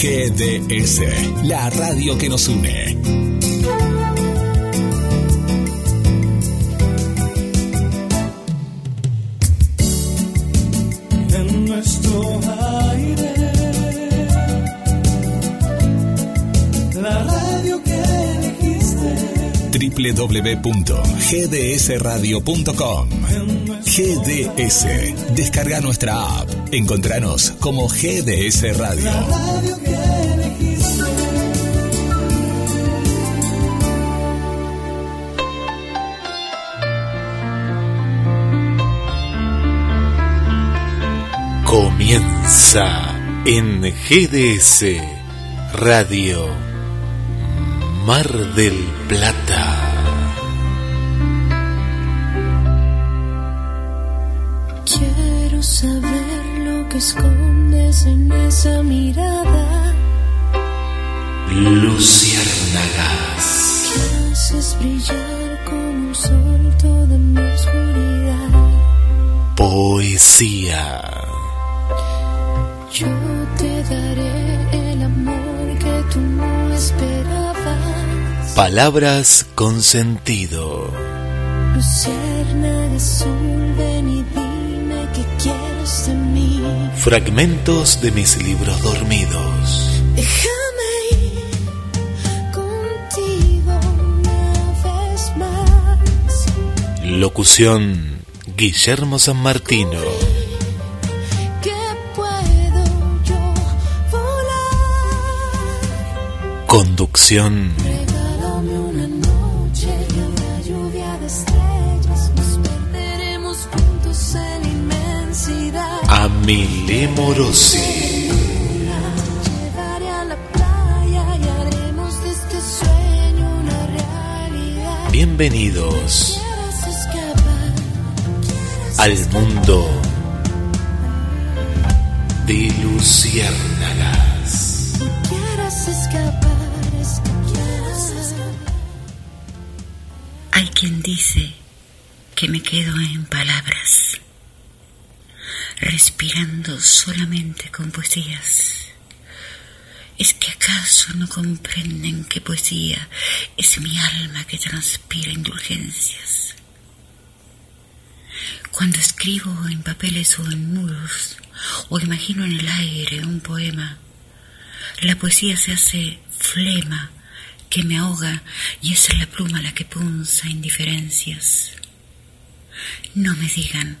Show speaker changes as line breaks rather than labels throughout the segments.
GDS, la radio que nos une.
En nuestro aire, la radio que elegiste.
www.gdsradio.com GDS. Descarga nuestra app. Encontranos como GDS Radio.
Comienza en GDS Radio Mar del Plata.
Quiero saber lo que escondes en esa mirada.
Luciérnagas.
Que haces brillar como un sol toda mi oscuridad.
Poesía.
Yo te daré el amor que tú no esperabas.
Palabras con sentido.
Luciérnaga azul, ven y dime qué quieres de mí.
Fragmentos de mis libros dormidos.
Déjame ir contigo una vez más.
Locución Guillermo San Martino.
Sueño una realidad.
Bienvenidos al mundo de Luciérnagas.
Dice que me quedo en palabras, respirando solamente con poesías. ¿Es que acaso no comprenden que poesía es mi alma que transpira indulgencias? Cuando escribo en papeles o en muros, o imagino en el aire un poema, la poesía se hace flema que me ahoga y es la pluma la que punza indiferencias. No me digan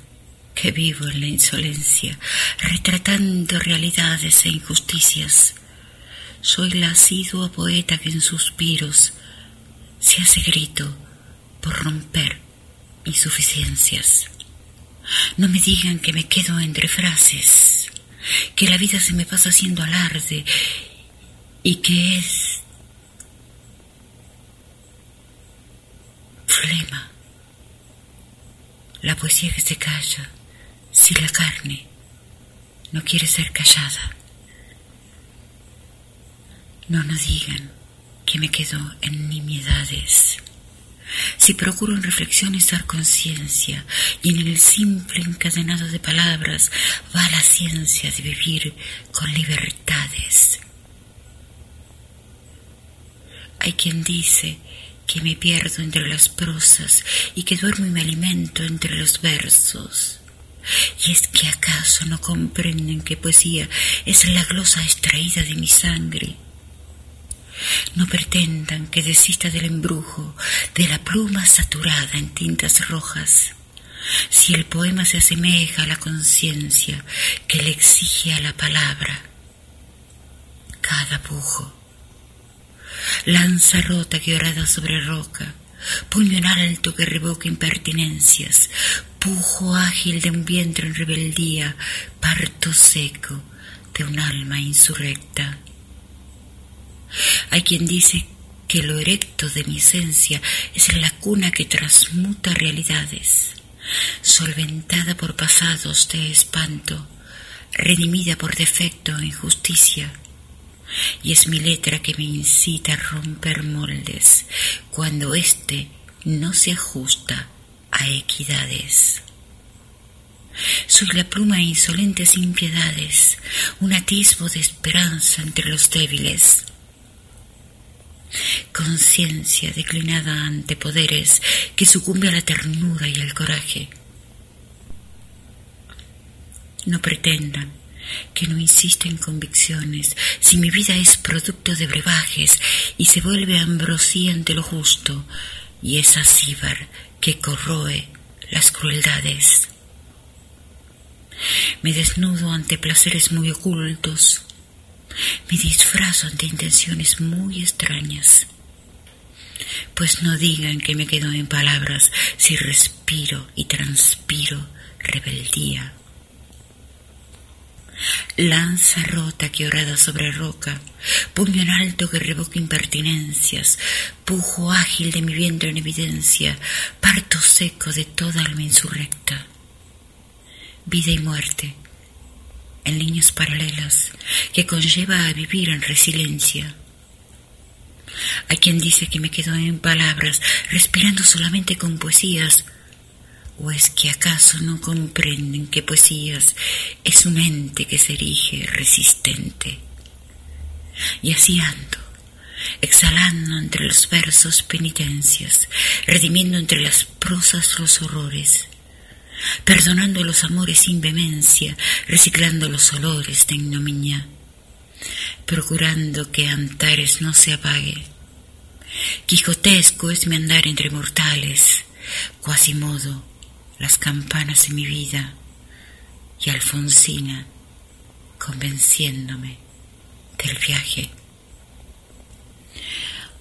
que vivo en la insolencia, retratando realidades e injusticias. Soy la asidua poeta que en suspiros se hace grito por romper insuficiencias. No me digan que me quedo entre frases, que la vida se me pasa haciendo alarde y que es flema. La poesía que se calla si la carne no quiere ser callada. No nos digan que me quedo en nimiedades. Si procuro en reflexiones dar conciencia y en el simple encadenado de palabras va la ciencia de vivir con libertades. Hay quien dice que me pierdo entre las prosas y que duermo y me alimento entre los versos. Y es que acaso no comprenden que poesía es la glosa extraída de mi sangre. No pretendan que desista del embrujo de la pluma saturada en tintas rojas. Si el poema se asemeja a la conciencia que le exige a la palabra, cada pujo lanza rota que orada sobre roca, puño en alto que revoca impertinencias, pujo ágil de un vientre en rebeldía, parto seco de un alma insurrecta. Hay quien dice que lo erecto de mi esencia es la cuna que transmuta realidades, solventada por pasados de espanto, redimida por defecto o injusticia y es mi letra que me incita a romper moldes cuando éste no se ajusta a equidades. Soy la pluma insolente sin piedades, un atisbo de esperanza entre los débiles. Conciencia declinada ante poderes que sucumbe a la ternura y al coraje. No pretendan que no insista en convicciones si mi vida es producto de brebajes y se vuelve ambrosía ante lo justo y es acíbar que corroe las crueldades. Me desnudo ante placeres muy ocultos, me disfrazo ante intenciones muy extrañas. Pues no digan que me quedo en palabras si respiro y transpiro rebeldía. Lanza rota que orada sobre roca, puño en alto que revoca impertinencias, pujo ágil de mi vientre en evidencia, parto seco de toda alma insurrecta. Vida y muerte, en líneas paralelas, que conlleva a vivir en resiliencia. Hay quien dice que me quedo en palabras, respirando solamente con poesías, ¿O es que acaso no comprenden que poesías es un ente que se erige resistente? Y así ando, exhalando entre los versos penitencias, redimiendo entre las prosas los horrores, perdonando los amores sin vehemencia, reciclando los olores de ignominia, procurando que Antares no se apague. Quijotesco es mi andar entre mortales, modo las campanas de mi vida y Alfonsina convenciéndome del viaje.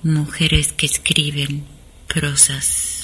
Mujeres que escriben prosas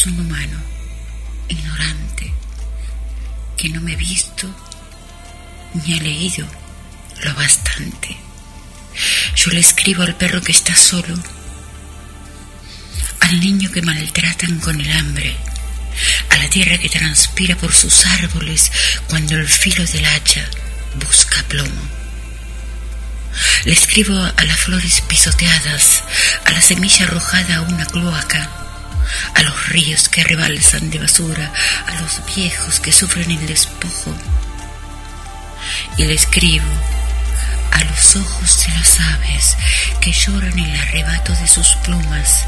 es un humano, ignorante, que no me ha visto ni ha leído lo bastante. Yo le escribo al perro que está solo, al niño que maltratan con el hambre, a la tierra que transpira por sus árboles cuando el filo del hacha busca plomo. Le escribo a las flores pisoteadas, a la semilla arrojada a una cloaca, a los ríos que rebalsan de basura, a los viejos que sufren el despojo. Y le escribo a los ojos de las aves que lloran el arrebato de sus plumas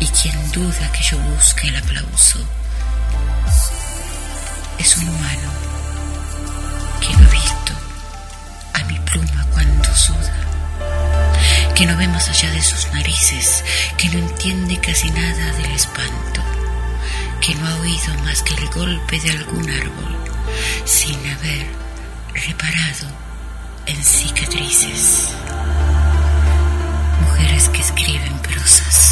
y quien duda que yo busque el aplauso es un humano que no ha visto a mi pluma cuando suda, que no ve más allá de sus narices, que no entiende casi nada del espanto, que no ha oído más que el golpe de algún árbol sin haber reparado en cicatrices. Mujeres que escriben prosas.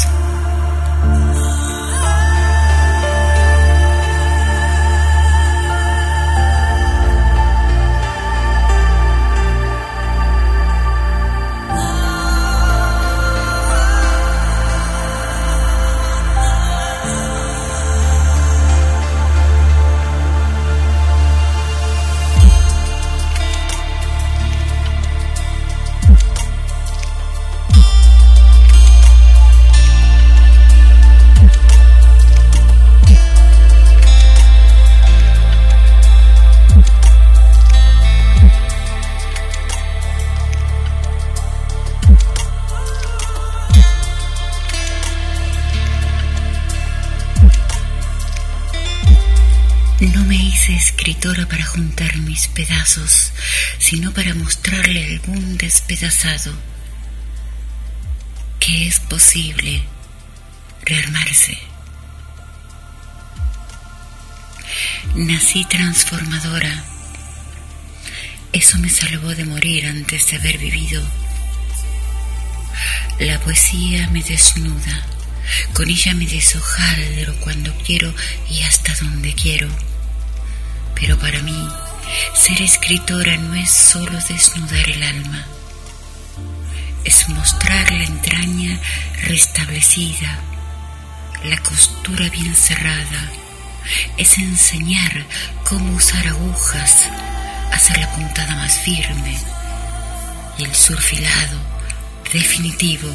Pedazos, sino para mostrarle a algún despedazado que es posible rearmarse. Nací transformadora. Eso me salvó de morir antes de haber vivido. La poesía me desnuda. Con ella me deshojaldro cuando quiero y hasta donde quiero. Pero para mí, ser escritora no es solo desnudar el alma, es mostrar la entraña restablecida, la costura bien cerrada, es enseñar cómo usar agujas, hacer la puntada más firme y el surfilado definitivo.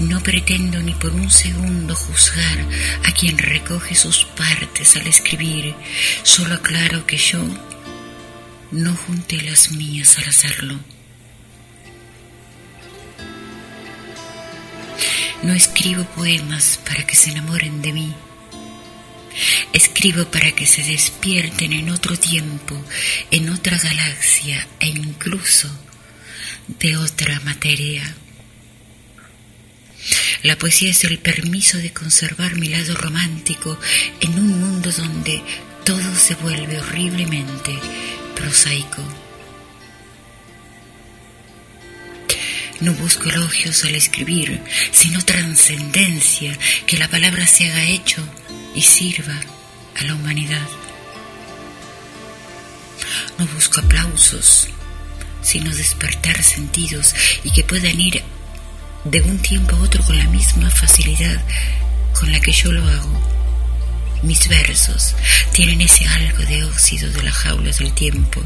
No pretendo ni por un segundo juzgar a quien recoge sus partes al escribir, solo aclaro que yo no junté las mías al hacerlo. No escribo poemas para que se enamoren de mí. Escribo para que se despierten en otro tiempo, en otra galaxia e incluso de otra materia. La poesía es el permiso de conservar mi lado romántico en un mundo donde todo se vuelve horriblemente prosaico. No busco elogios al escribir, sino trascendencia, que la palabra se haga hecho y sirva a la humanidad. No busco aplausos, sino despertar sentidos y que puedan ir de un tiempo a otro con la misma facilidad con la que yo lo hago. Mis versos tienen ese algo de óxido de las jaulas del tiempo.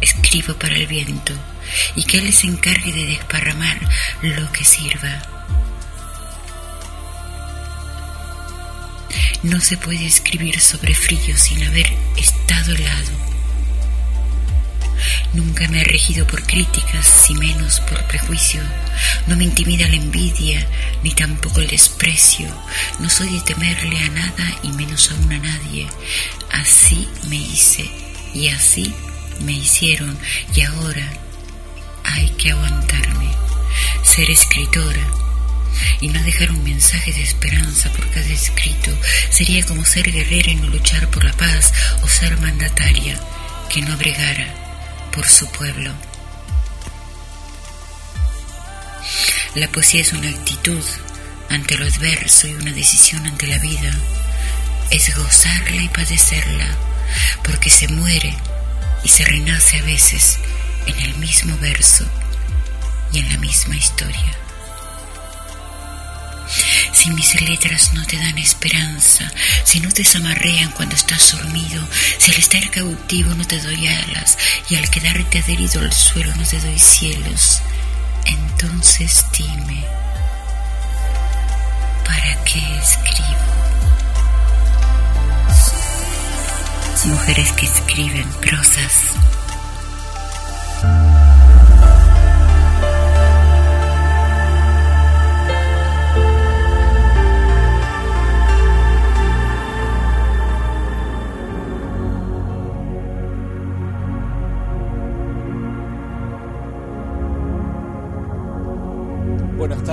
Escribo para el viento y que él se encargue de desparramar lo que sirva. No se puede escribir sobre frío sin haber estado helado. Nunca me he regido por críticas, y menos por prejuicio. No me intimida la envidia, ni tampoco el desprecio. No soy de temerle a nada y menos aún a nadie. Así me hice y así me hicieron y ahora hay que aguantarme. Ser escritora y no dejar un mensaje de esperanza por cada escrito sería como ser guerrera y no luchar por la paz o ser mandataria que no bregara por su pueblo. La poesía es una actitud ante lo adverso y una decisión ante la vida. Es gozarla y padecerla, porque se muere y se renace a veces en el mismo verso y en la misma historia. Si mis letras no te dan esperanza, si no te desamarrean cuando estás dormido, si al estar cautivo no te doy alas y al quedarte adherido al suelo no te doy cielos, entonces dime, ¿para qué escribo? Mujeres que escriben prosas.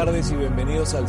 Tardes y bienvenidos al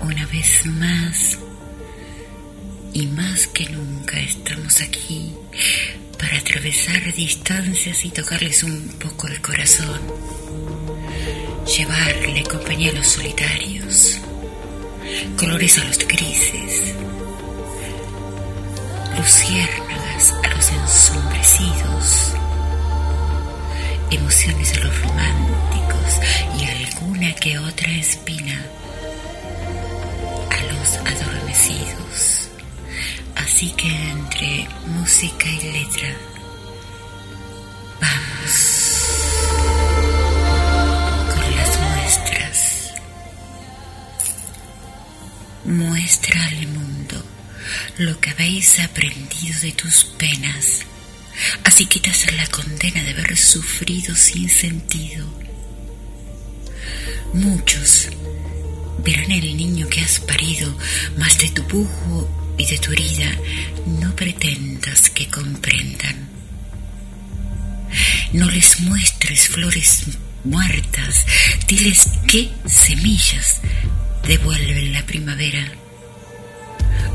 Una vez más y más que nunca estamos aquí para atravesar distancias y tocarles un poco el corazón, llevarle compañía a los solitarios, colores a los grises, que otra espina a los adormecidos. Así que entre música y letra, vamos con las muestras. Muestra al mundo lo que habéis aprendido de tus penas. Así quitas la condena de haber sufrido sin sentido. Muchos verán el niño que has parido, mas de tu bujo y de tu herida no pretendas que comprendan. No les muestres flores muertas, diles qué semillas devuelven la primavera.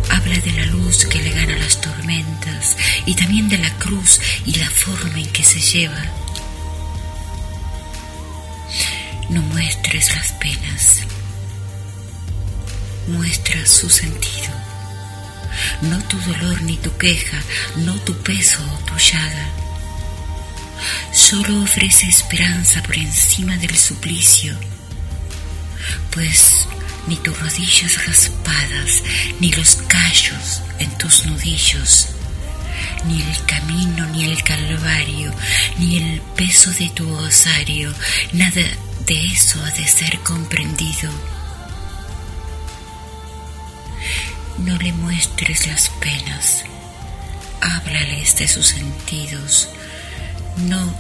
Habla de la luz que le gana las tormentas y también de la cruz y la forma en que se lleva. No muestres las penas, muestra su sentido. No tu dolor ni tu queja, no tu peso o tu llaga. Solo ofrece esperanza por encima del suplicio, pues ni tus rodillas raspadas, ni los callos en tus nudillos, ni el camino, ni el calvario, ni el peso de tu osario, nada de eso ha de ser comprendido. No le muestres las penas, háblales de sus sentidos, no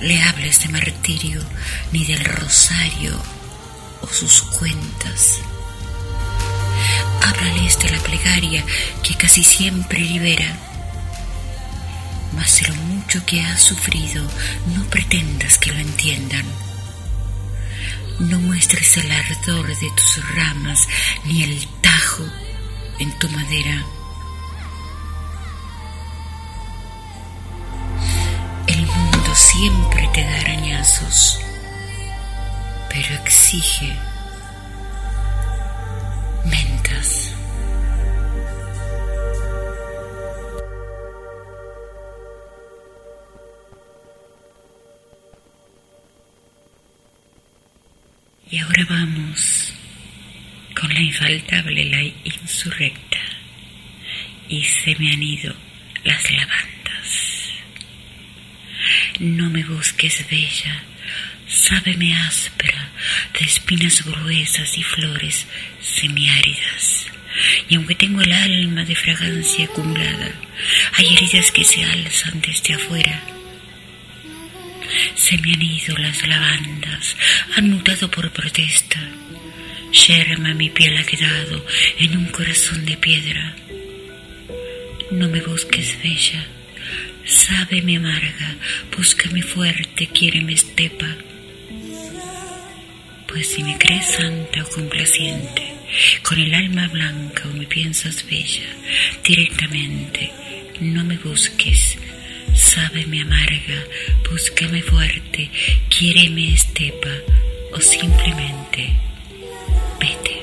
le hables de martirio ni del rosario o sus cuentas. Háblales de la plegaria que casi siempre libera. Mas de lo mucho que has sufrido, no pretendas que lo entiendan. No muestres el ardor de tus ramas ni el tajo en tu madera. El mundo siempre te da arañazos, pero exige mentas. Y ahora vamos con la infaltable, la insurrecta. Y se me han ido las lavandas. No me busques bella, sábeme áspera, de espinas gruesas y flores semiáridas. Y aunque tengo el alma de fragancia acumulada, hay heridas que se alzan desde afuera. Se me han ido las lavandas, han mutado por protesta. Yerma mi piel ha quedado en un corazón de piedra. No me busques bella, sábeme amarga, búscame fuerte, quiéreme estepa. Pues si me crees santa o complaciente, con el alma blanca o me piensas bella, directamente, no me busques, sábeme amarga, búscame fuerte, quiéreme estepa o simplemente vete.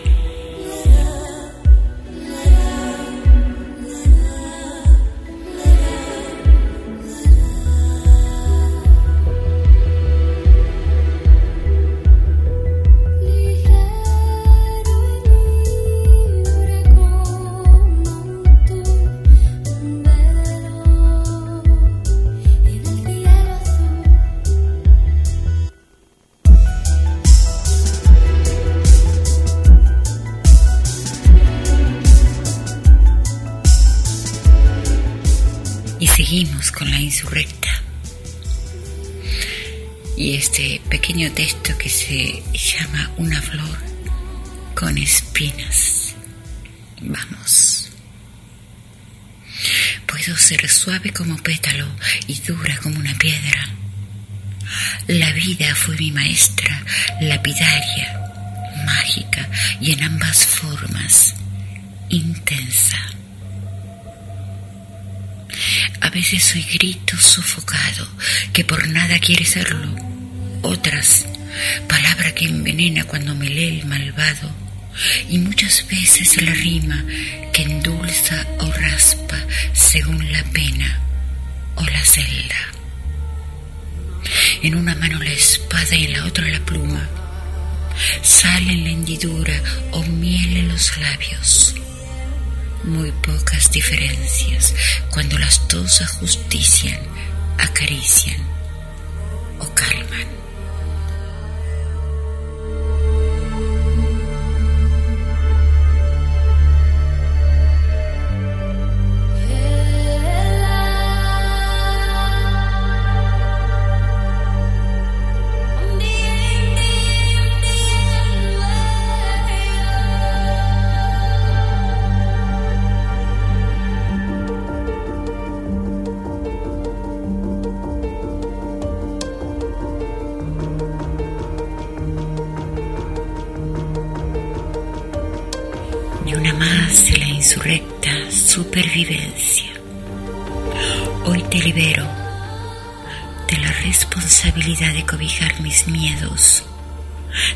Texto que se llama Una flor con espinas. Vamos. Puedo ser suave como pétalo y dura como una piedra. La vida fue mi maestra, lapidaria, mágica y en ambas formas, intensa. A veces soy grito sofocado, que por nada quiere serlo. Otras, palabra que envenena cuando me lee el malvado. Y muchas veces la rima que endulza o raspa según la pena o la celda. En una mano la espada y en la otra la pluma. Sal en la hendidura o miel en los labios muy pocas diferencias cuando las dos ajustician, acarician o calman. Insurrecta supervivencia. Hoy te libero de la responsabilidad de cobijar mis miedos,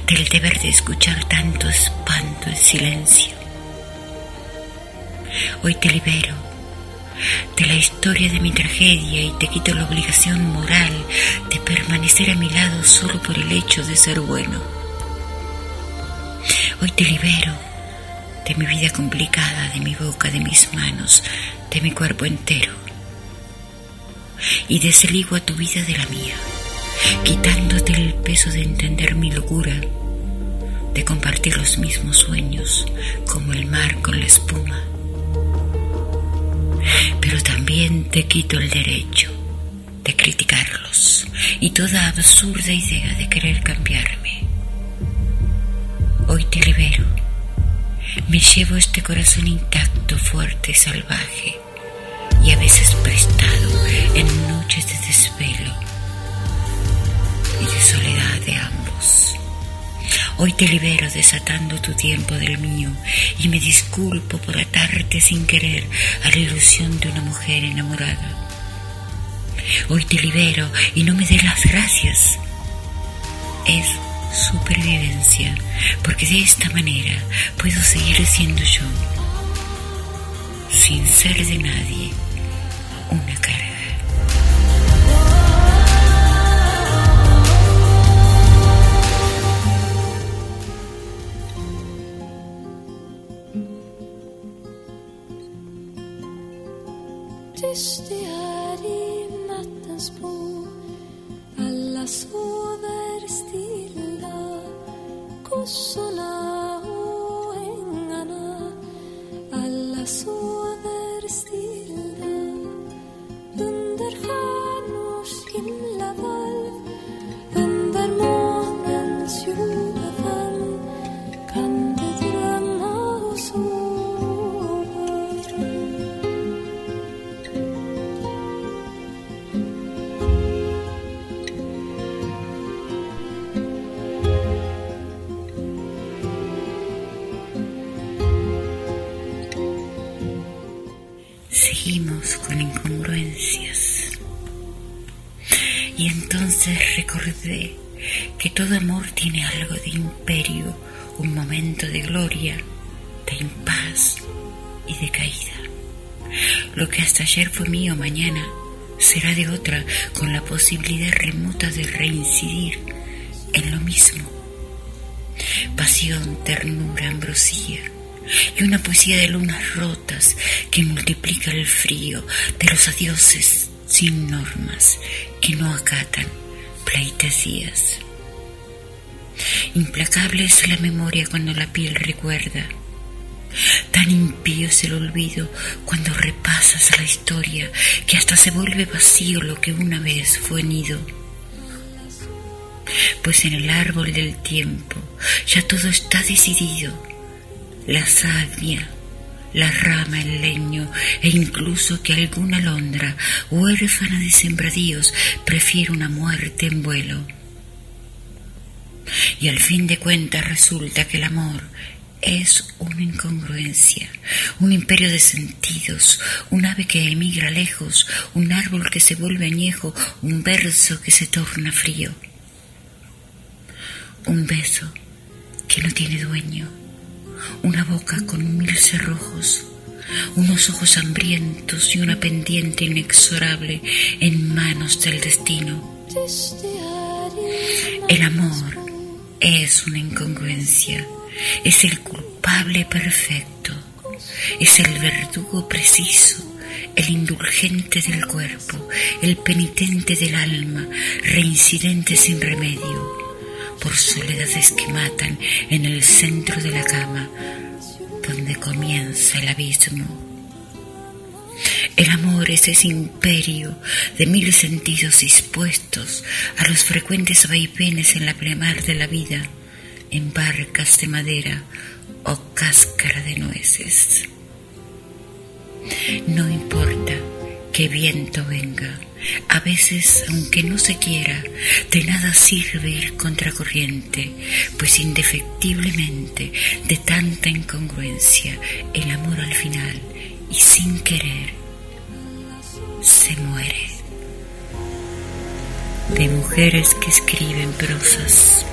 del deber de escuchar tanto espanto en silencio. Hoy te libero de la historia de mi tragedia y te quito la obligación moral de permanecer a mi lado solo por el hecho de ser bueno. Hoy te libero de mi vida complicada, de mi boca, de mis manos, de mi cuerpo entero. Y desligo a tu vida de la mía, quitándote el peso de entender mi locura, de compartir los mismos sueños, como el mar con la espuma. Pero también te quito el derecho de criticarlos y toda absurda idea de querer cambiarme. Hoy te libero me llevo este corazón intacto, fuerte, salvaje y a veces prestado en noches de desvelo y de soledad de ambos. Hoy te libero desatando tu tiempo del mío y me disculpo por atarte sin querer a la ilusión de una mujer enamorada. Hoy te libero y no me des las gracias. Es supervivencia, porque de esta manera puedo seguir siendo yo, sin ser de nadie una carga. Ayer fue mío, mañana será de otra, con la posibilidad remota de reincidir en lo mismo. Pasión, ternura, ambrosía y una poesía de lunas rotas que multiplica el frío de los adioses sin normas que no acatan pleitesías. Implacable es la memoria cuando la piel recuerda. Tan impío es el olvido cuando repasas la historia que hasta se vuelve vacío lo que una vez fue nido. Pues en el árbol del tiempo ya todo está decidido. La savia, la rama, el leño e incluso que alguna alondra, huérfana de sembradíos, prefiere una muerte en vuelo. Y al fin de cuentas resulta que el amor es una incongruencia, un imperio de sentidos, un ave que emigra lejos, un árbol que se vuelve añejo, un verso que se torna frío, un beso que no tiene dueño, una boca con mil cerrojos, unos ojos hambrientos y una pendiente inexorable en manos del destino. El amor es una incongruencia, es el culpable perfecto, es el verdugo preciso, el indulgente del cuerpo, el penitente del alma, reincidente sin remedio por soledades que matan en el centro de la cama, donde comienza el abismo. El amor es ese imperio de mil sentidos dispuestos a los frecuentes vaivenes en la plemar de la vida, en barcas de madera o cáscara de nueces. No importa que viento venga, a veces, aunque no se quiera, de nada sirve ir contracorriente, pues indefectiblemente de tanta incongruencia el amor al final y sin querer se muere. De mujeres que escriben prosas.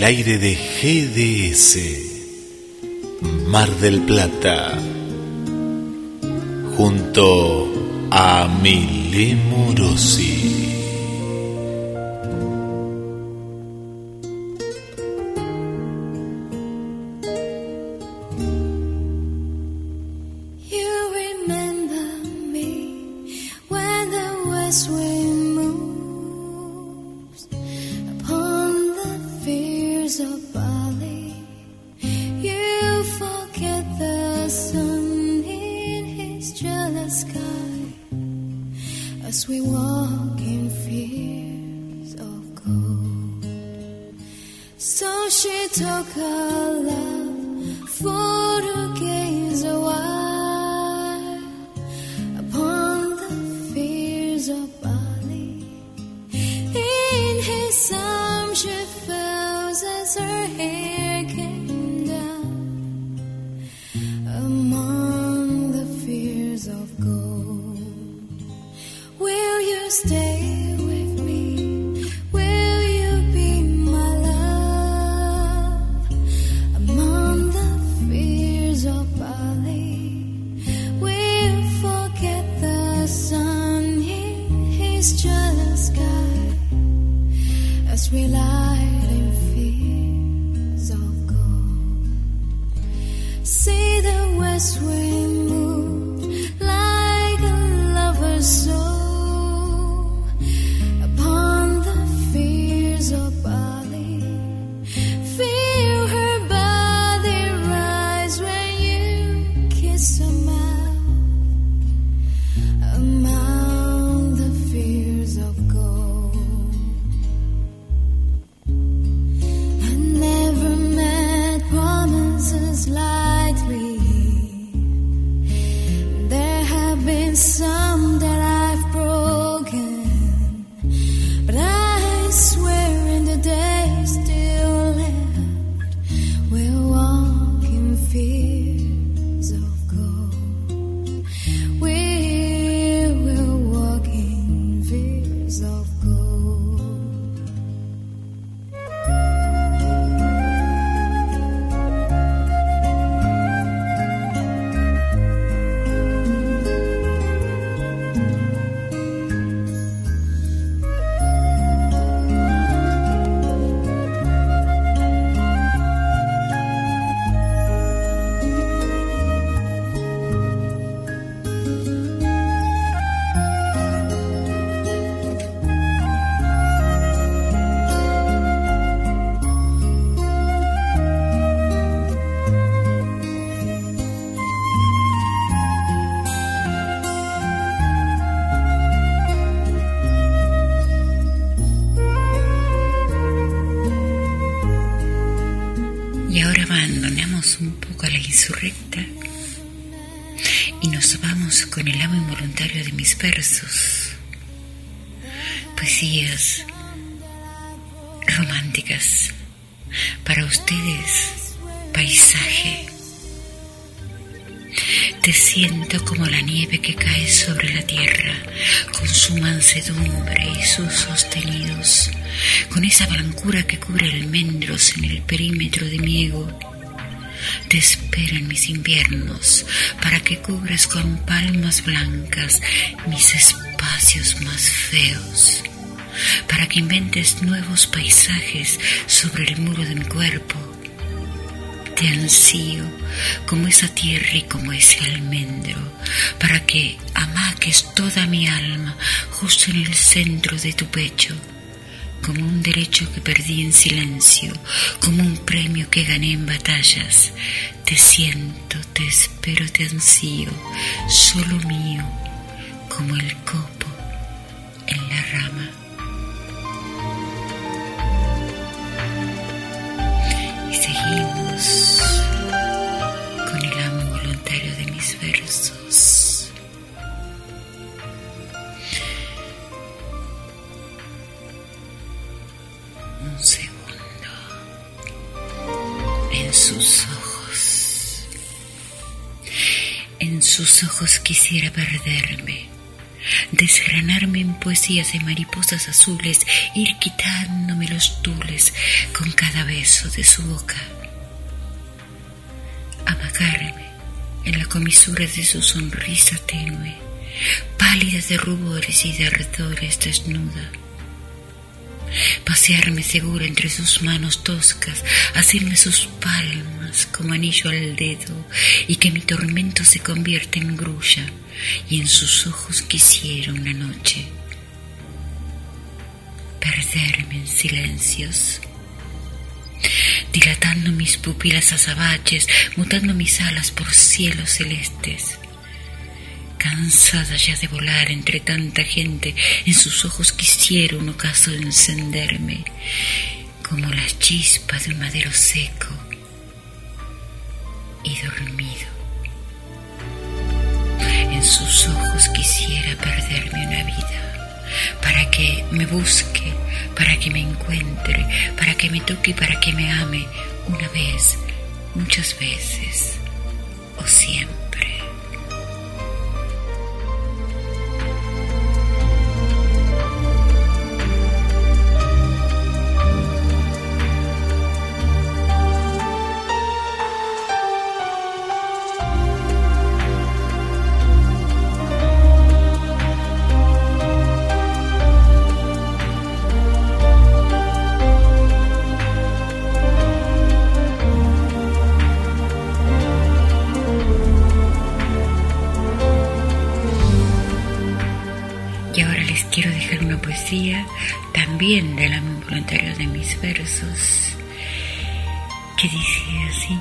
El aire de GDS. Mar del Plata. Junto a Mile Morosi.
color. Versos. Poesías románticas. Para ustedes, paisaje. Te siento como la nieve que cae sobre la tierra, con su mansedumbre y sus sostenidos, con esa blancura que cubre almendros en el perímetro de mi ego. Espero en mis inviernos para que cubras con palmas blancas mis espacios más feos, para que inventes nuevos paisajes sobre el muro de mi cuerpo. Te ansío como esa tierra y como ese almendro, para que amaques toda mi alma justo en el centro de tu pecho, como un derecho que perdí en silencio, como un premio que gané en batallas. Te siento, te espero, te ansío, solo mío, como el copo ojos
quisiera perderme, desgranarme en poesías de mariposas azules, ir quitándome los tules con cada beso de su boca, amagarme en la comisura de su sonrisa tenue, pálida de rubores y de ardores desnuda pasearme segura entre sus manos toscas, hacerme sus palmas como anillo al dedo, y que mi tormento se convierta en grulla, y en sus ojos quisiera una noche perderme en silencios, dilatando mis pupilas azabaches, mutando mis alas por cielos celestes Cansada ya de volar entre tanta gente, en sus ojos quisiera un ocaso de encenderme, como la chispa de un madero seco y dormido. En sus ojos quisiera perderme una vida, para que me busque, para que me encuentre, para que me toque para que me ame una vez, muchas veces o siempre. Quiero dejar una poesía también del amo involuntario de mis versos que dice así.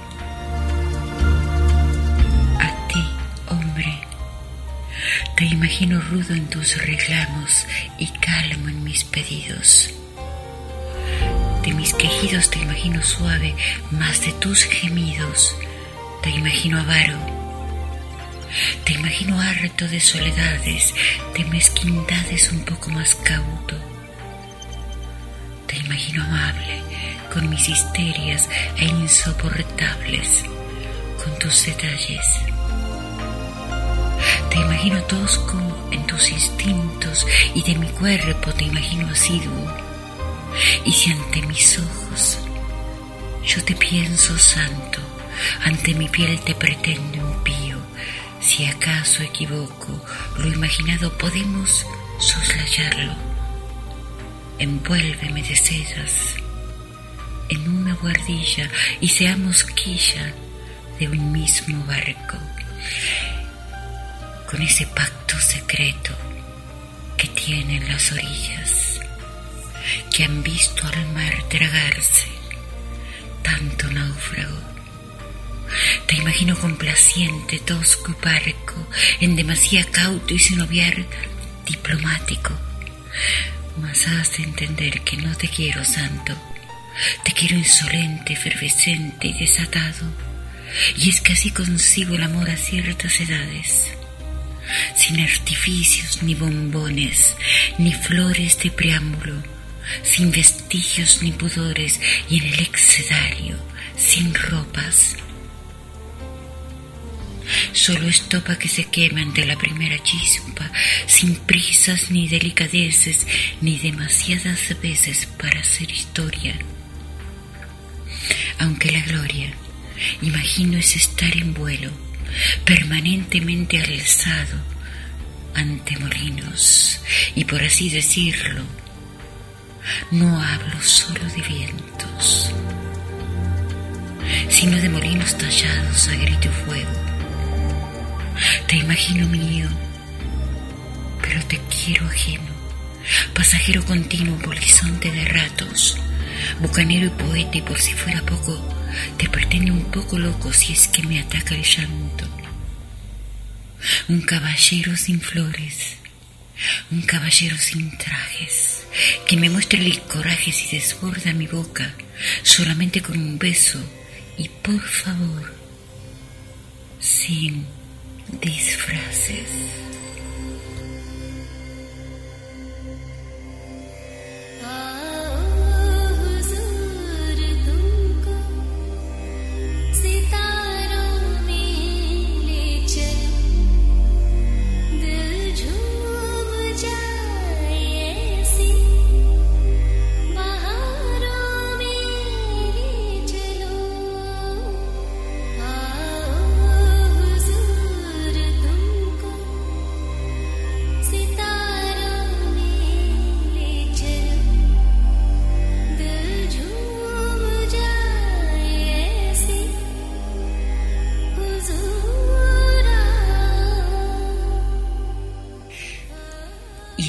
A ti, hombre, te imagino rudo en tus reclamos y calmo en mis pedidos. De mis quejidos te imagino suave, más de tus gemidos te imagino avaro te imagino harto de soledades, de mezquindades un poco más cauto. Te imagino amable, con mis histerias e insoportables, con tus detalles. Te imagino tosco en tus instintos y de mi cuerpo te imagino asiduo. Y si ante mis ojos yo te pienso santo, ante mi piel te pretendo impío, si acaso equivoco, lo imaginado podemos soslayarlo. Envuélveme de sedas en una guardilla y seamos quilla de un mismo barco, con ese pacto secreto que tienen las orillas, que han visto al mar tragarse tanto náufrago te imagino complaciente, tosco y parco, en demasía cauto y sin obviar diplomático. Mas has de entender que no te quiero santo, te quiero insolente, efervescente y desatado. Y es que así consigo el amor a ciertas edades, sin artificios ni bombones, ni flores de preámbulo, sin vestigios ni pudores, y en el excedario, sin ropas Solo estopa que se quema ante la primera chispa, sin prisas ni delicadeces, ni demasiadas veces para hacer historia. Aunque la gloria, imagino, es estar en vuelo, permanentemente alzado ante molinos, y por así decirlo, no hablo solo de vientos, sino de molinos tallados a grito fuego te imagino mío, pero te quiero ajeno, pasajero continuo, polizonte de ratos, bucanero y poeta y por si fuera poco, te pretende un poco loco si es que me ataca el llanto. Un caballero sin flores, un caballero sin trajes, que me muestre el coraje si desborda mi boca solamente con un beso. Y por favor, sin
these frases.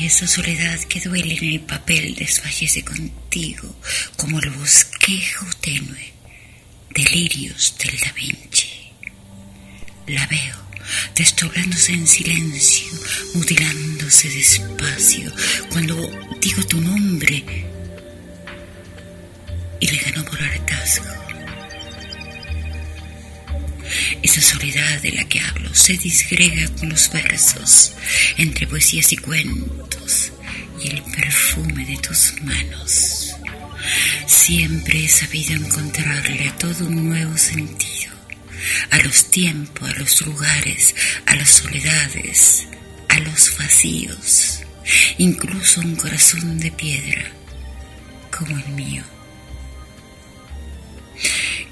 Esa soledad que duele en el papel desfallece contigo como el bosquejo tenue, delirios del Da Vinci. La veo desdoblándose en silencio, mutilándose despacio, cuando digo tu nombre y le ganó por hartazgo. Esa soledad de la que hablo se disgrega con los versos, entre poesías y cuentos, y el perfume de tus manos. Siempre he sabido encontrarle a todo un nuevo sentido, a los tiempos, a los lugares, a las soledades, a los vacíos, incluso a un corazón de piedra como el mío,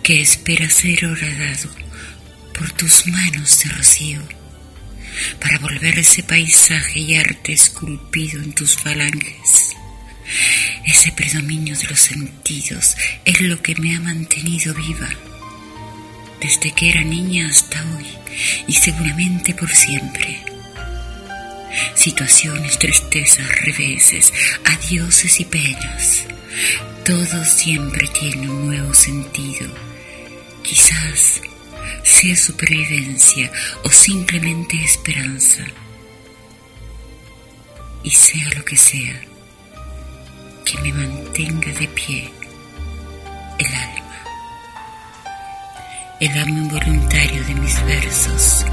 que espera ser horadado por tus manos de rocío, para volver ese paisaje y arte esculpido en tus falanges. Ese predominio de los sentidos es lo que me ha mantenido viva desde que era niña hasta hoy y seguramente por siempre. Situaciones, tristezas, reveses, adioses y penas, todo siempre tiene un nuevo sentido. Quizás sea supervivencia o simplemente esperanza. Y sea lo que sea, que me mantenga de pie el alma, el alma involuntario de mis versos.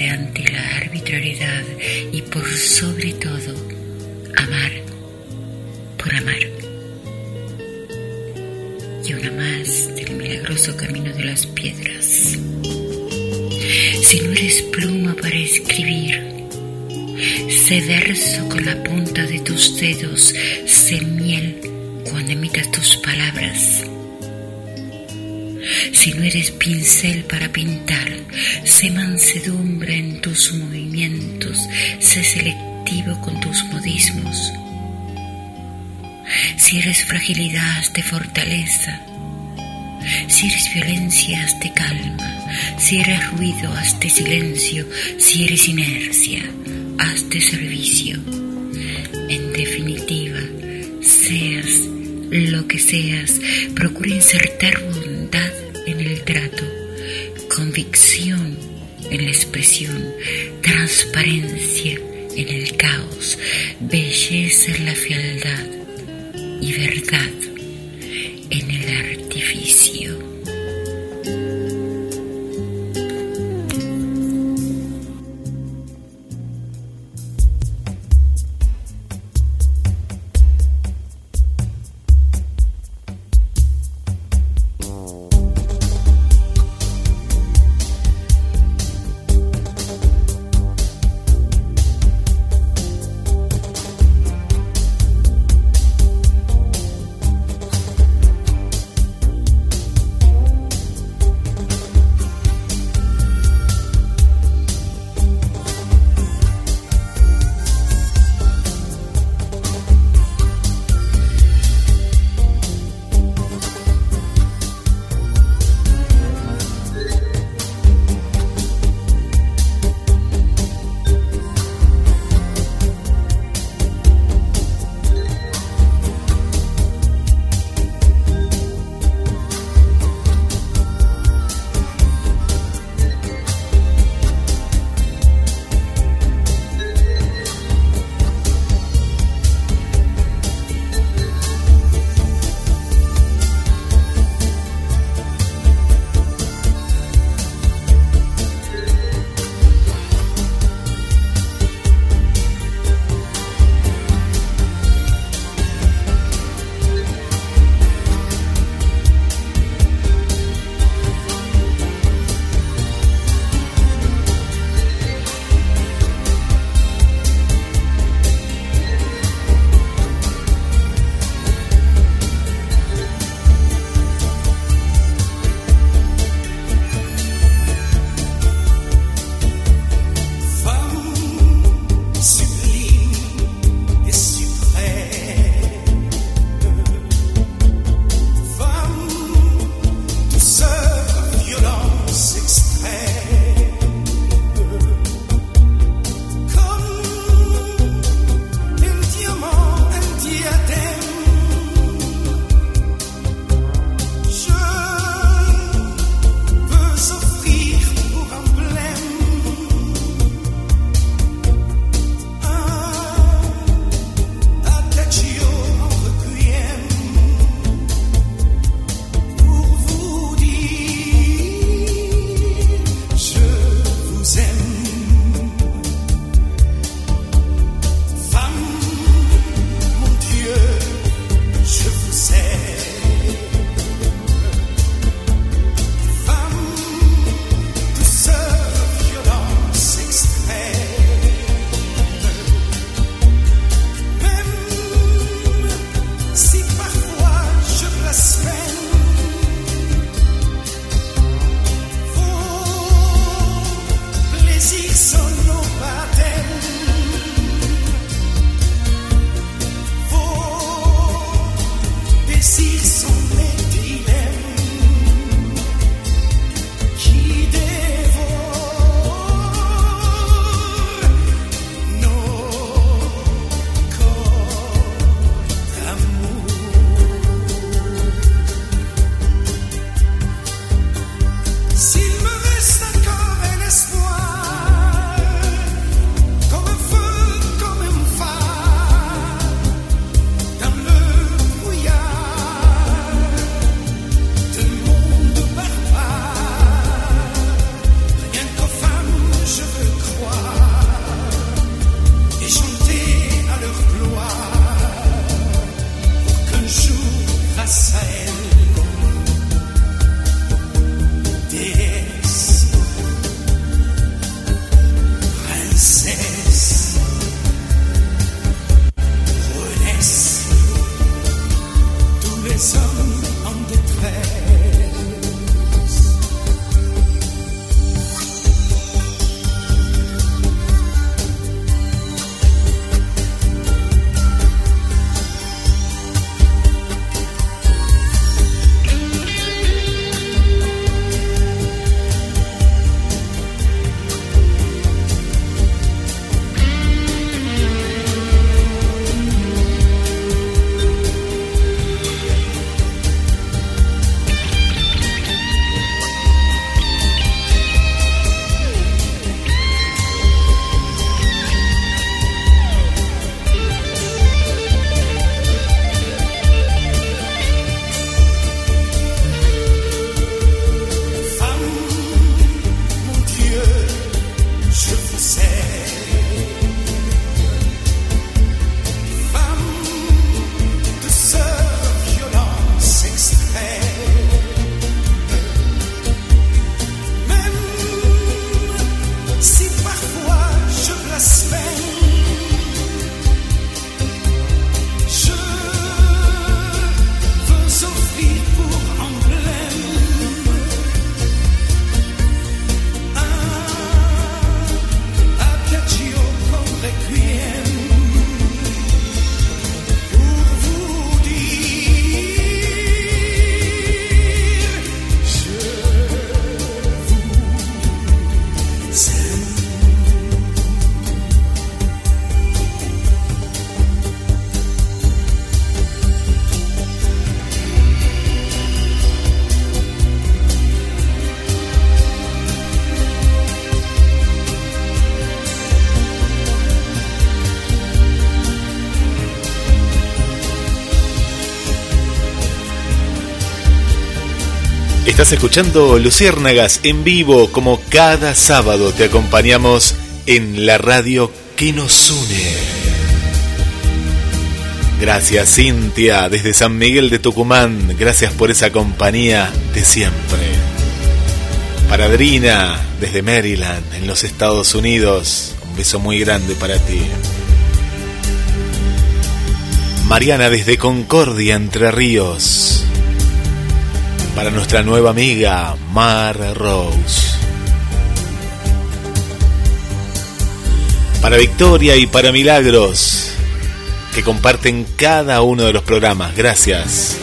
Ante la arbitrariedad y por sobre todo amar por amar. Y una más del milagroso camino de las piedras. Si no eres pluma para escribir, sé verso con la punta de tus dedos, sé miel cuando emitas tus palabras. Si no eres pincel para pintar, sé mansedumbre en tus movimientos, sé selectivo con tus modismos. Si eres fragilidad, hazte fortaleza. Si eres violencia, hazte calma. Si eres ruido, hazte silencio. Si eres inercia, hazte servicio. En definitiva, seas lo que seas, procura insertar expresión, transparencia en el caos, belleza en la fealdad
Estás escuchando Luciérnagas en vivo como cada sábado te acompañamos en la radio que nos une. Gracias Cintia desde San Miguel de Tucumán, gracias por esa compañía de siempre. Para Adrina desde Maryland en los Estados Unidos, un beso muy grande para ti. Mariana desde Concordia, Entre Ríos. Para nuestra nueva amiga, Mar Rose. Para Victoria y para Milagros, que comparten cada uno de los programas. Gracias.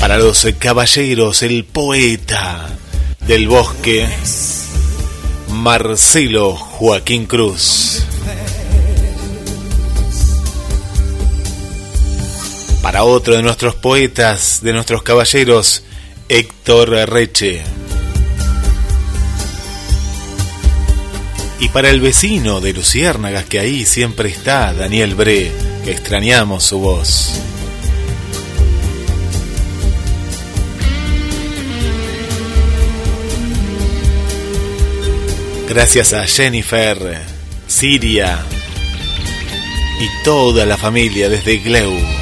Para los caballeros, el poeta del bosque, Marcelo Joaquín Cruz. Para otro de nuestros poetas, de nuestros caballeros, Héctor Reche. Y para el vecino de Luciérnagas, que ahí siempre está, Daniel Bre, que extrañamos su voz. Gracias a Jennifer, Siria y toda la familia desde Gleu.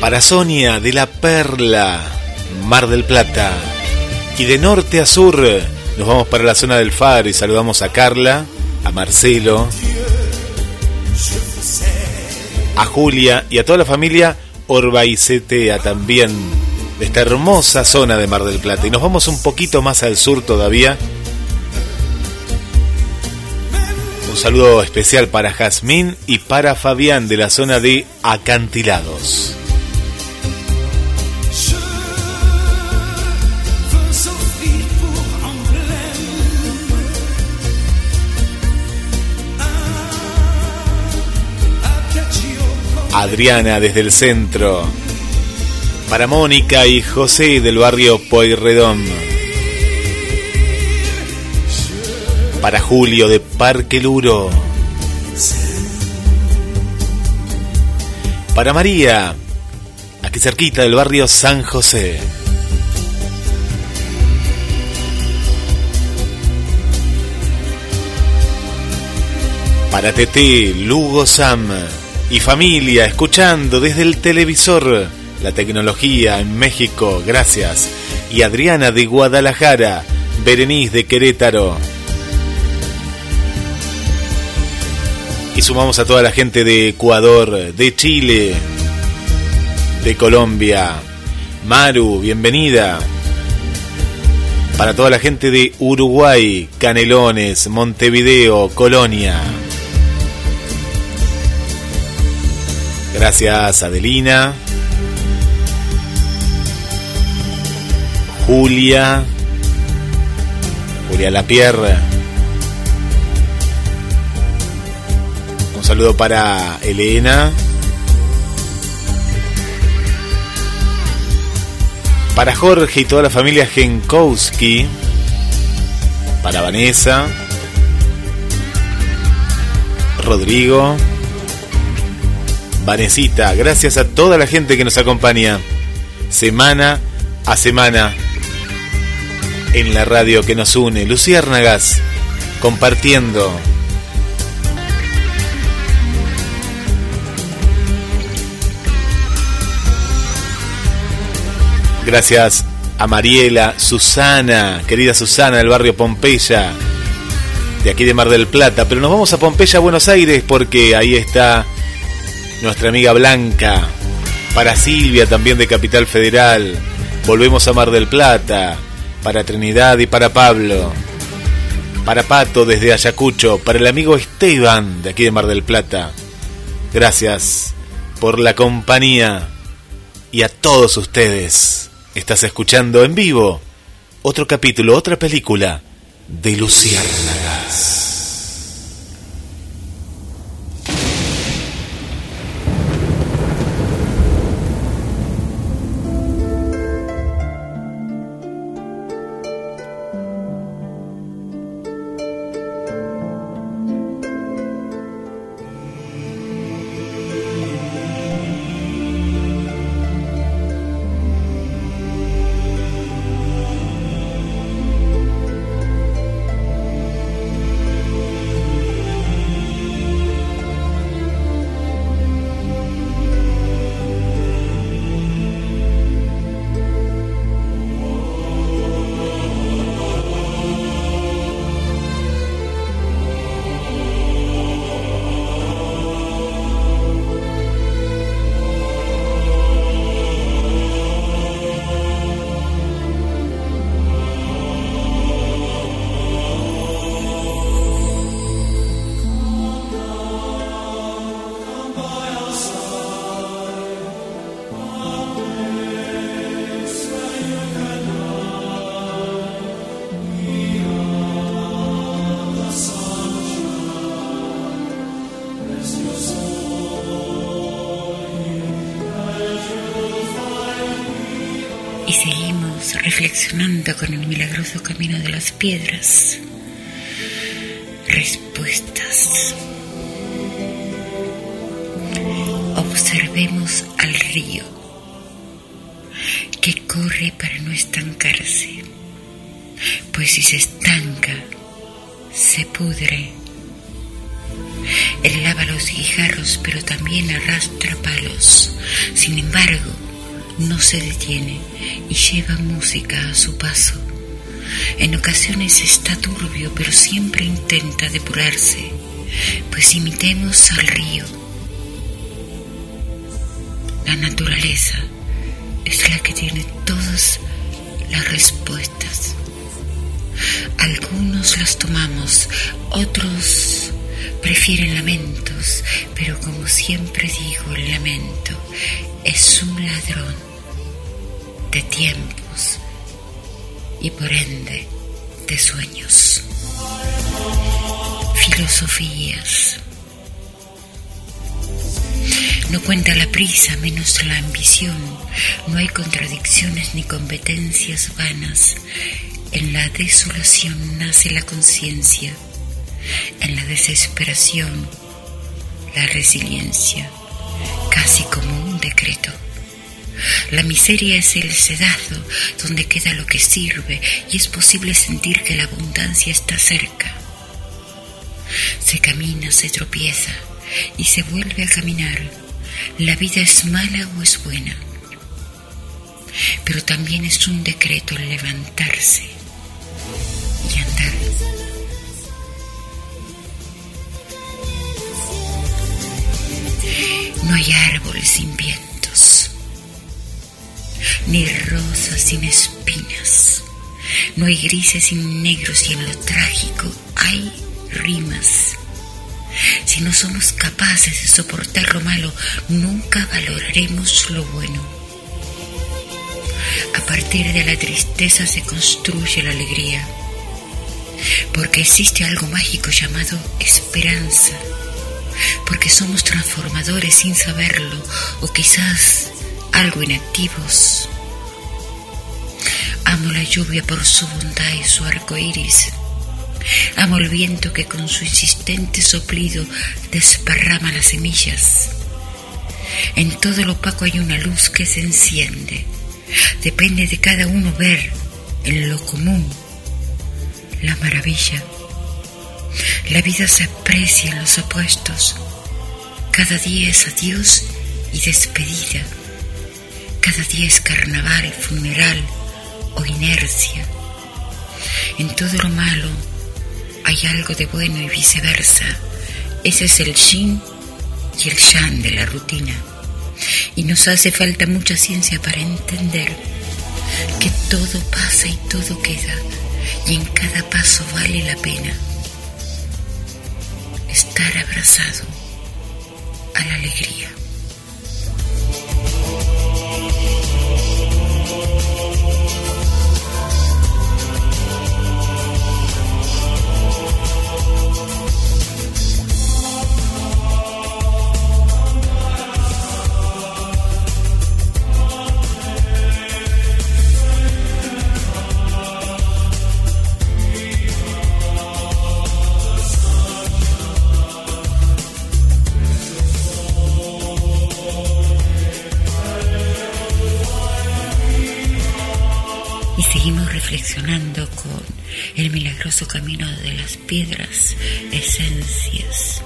Para Sonia de la Perla, Mar del Plata. Y de norte a sur nos vamos para la zona del Faro y saludamos a Carla, a Marcelo, a Julia y a toda la familia Orbaicetea también de esta hermosa zona de Mar del Plata. Y nos vamos un poquito más al sur todavía. Un saludo especial para Jazmín y para Fabián de la zona de Acantilados. Adriana desde el centro. Para Mónica y José del barrio Poirredón. Para Julio de Parque Luro. Para María, aquí cerquita del barrio San José. Para Tete, Lugo Sam y familia escuchando desde el televisor la tecnología en México, gracias. Y Adriana de Guadalajara, Berenice de Querétaro. Y sumamos a toda la gente de Ecuador, de Chile, de Colombia. Maru, bienvenida. Para toda la gente de Uruguay, Canelones, Montevideo, Colonia. Gracias, Adelina. Julia. Julia Lapierre. Un saludo para Elena. Para Jorge y toda la familia Genkowski. Para Vanessa. Rodrigo. Vanesita, gracias a toda la gente que nos acompaña semana a semana en la radio que nos une. Luciérnagas, compartiendo. Gracias a Mariela, Susana, querida Susana del barrio Pompeya, de aquí de Mar del Plata. Pero nos vamos a Pompeya, Buenos Aires, porque ahí está nuestra amiga Blanca, para Silvia también de Capital Federal, volvemos a Mar del Plata, para Trinidad y para Pablo, para Pato desde Ayacucho, para el amigo Esteban de aquí de Mar del Plata. Gracias por la compañía y a todos ustedes. Estás escuchando en vivo otro capítulo, otra película de Luciérnagas.
Con el milagroso camino de las piedras. Respuestas. Observemos al río que corre para no estancarse, pues si se estanca, se pudre. Él lava los guijarros, pero también arrastra palos. Sin embargo, no se detiene lleva música a su paso. En ocasiones está turbio, pero siempre intenta depurarse, pues imitemos al río. La naturaleza es la que tiene todas las respuestas. Algunos las tomamos, otros prefieren lamentos, pero como siempre digo, el lamento es un ladrón de tiempos y por ende de sueños. Filosofías. No cuenta la prisa, menos la ambición. No hay contradicciones ni competencias vanas. En la desolación nace la conciencia. En la desesperación, la resiliencia, casi como un decreto. La miseria es el sedado donde queda lo que sirve y es posible sentir que la abundancia está cerca. Se camina, se tropieza y se vuelve a caminar. La vida es mala o es buena. Pero también es un decreto el levantarse y andar. No hay árboles sin vientos, ni rosas sin espinas. No hay grises sin negros y en lo trágico hay rimas. Si no somos capaces de soportar lo malo, nunca valoraremos lo bueno. A partir de la tristeza se construye la alegría, porque existe algo mágico llamado esperanza, porque somos transformadores sin saberlo o quizás algo inactivos. Amo la lluvia por su bondad y su arco iris. Amo el viento que con su insistente soplido desparrama las semillas. En todo lo opaco hay una luz que se enciende. Depende de cada uno ver en lo común la maravilla. La vida se aprecia en los opuestos. Cada día es adiós y despedida. Cada día es carnaval, funeral o inercia. En todo lo malo hay algo de bueno y viceversa. Ese es el yin y el yang de la rutina. Y nos hace falta mucha ciencia para entender que todo pasa y todo queda, y en cada paso vale la pena estar abrazado a la alegría. Seguimos reflexionando con el milagroso camino de las piedras, esencias.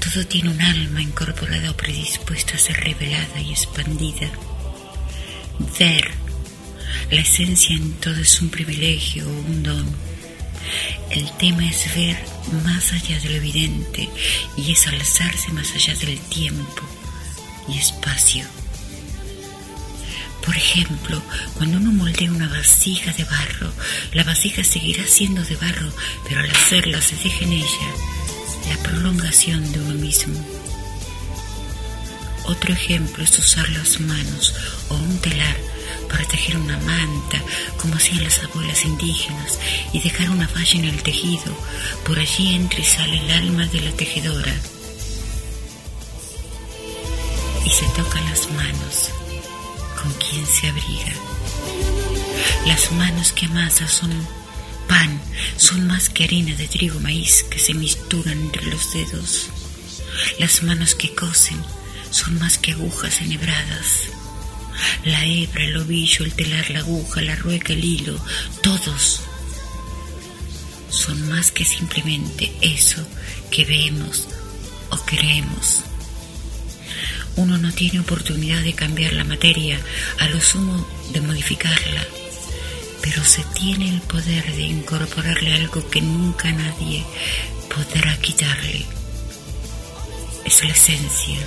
Todo tiene un alma incorporada o predispuesta a ser revelada y expandida. Ver la esencia en todo es un privilegio o un don. El tema es ver más allá de lo evidente y es alzarse más allá del tiempo y espacio. Por ejemplo, cuando uno moldea una vasija de barro, la vasija seguirá siendo de barro, pero al hacerla se deja en ella la prolongación de uno mismo. Otro ejemplo es usar las manos o un telar para tejer una manta, como hacían las abuelas indígenas, y dejar una falla en el tejido. Por allí entra y sale el alma de la tejedora. Y se tocan las manos con quien se abriga. Las manos que amasan son pan, son más que harina de trigo maíz que se misturan entre los dedos. Las manos que cosen son más que agujas enhebradas. La hebra, el ovillo, el telar, la aguja, la rueca, el hilo, todos son más que simplemente eso que vemos o creemos. Uno no tiene oportunidad de cambiar la materia, a lo sumo de modificarla, pero se tiene el poder de incorporarle algo que nunca nadie podrá quitarle. Es la esencia,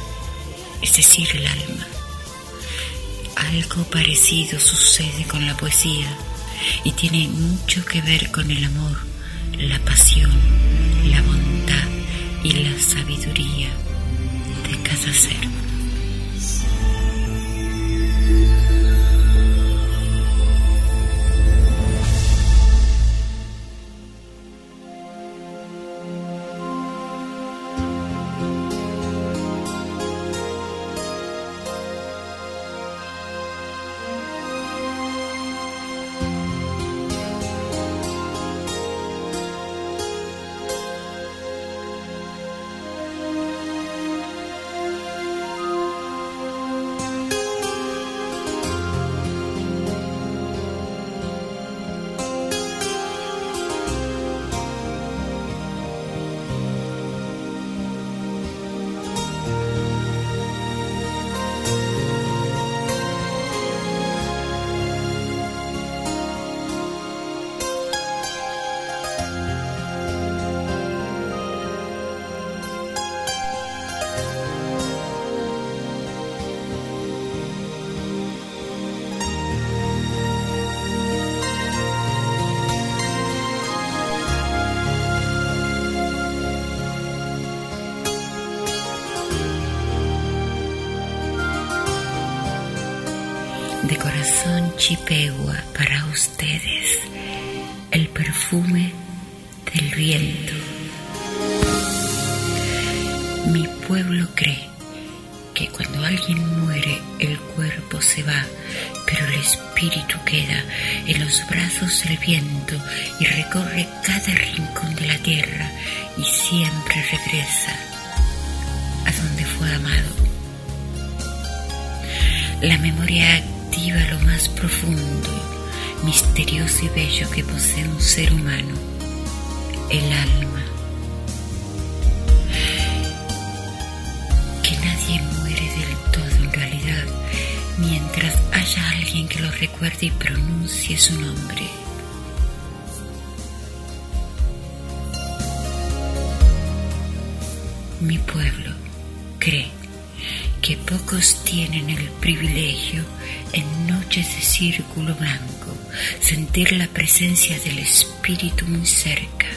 es decir, el alma. Algo parecido sucede con la poesía y tiene mucho que ver con el amor, la pasión, la bondad y la sabiduría de cada ser. Posee un ser humano, el alma. Que nadie muere del todo en realidad mientras haya alguien que lo recuerde y pronuncie su nombre. Círculo blanco sentir la presencia del espíritu muy cerca.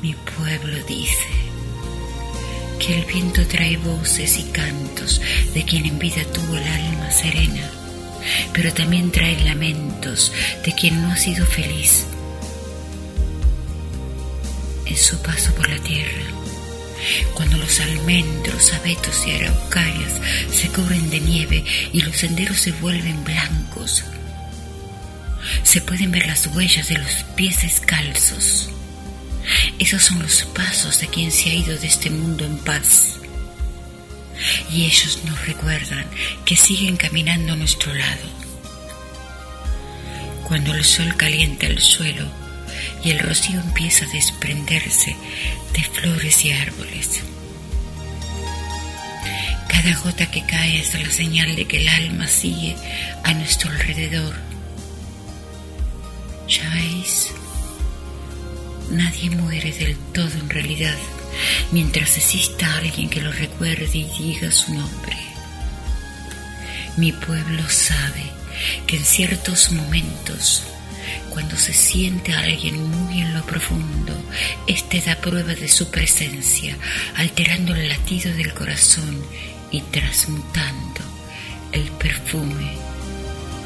Mi pueblo dice que el viento trae voces y cantos de quien en vida tuvo el alma serena, pero también trae lamentos de quien no ha sido feliz en su paso por la tierra cuando los almendros, abetos y araucarias se cubren de nieve y los senderos se vuelven blancos, se pueden ver las huellas de los pies descalzos. Esos son los pasos de quien se ha ido de este mundo en paz. Y ellos nos recuerdan que siguen caminando a nuestro lado. Cuando el sol calienta el suelo, y el rocío empieza a desprenderse de flores y árboles. Cada gota que cae es la señal de que el alma sigue a nuestro alrededor. Ya veis, nadie muere del todo en realidad mientras exista alguien que lo recuerde y diga su nombre. Mi pueblo sabe que en ciertos momentos cuando se siente a alguien muy en lo profundo, éste da prueba de su presencia, alterando el latido del corazón y transmutando el perfume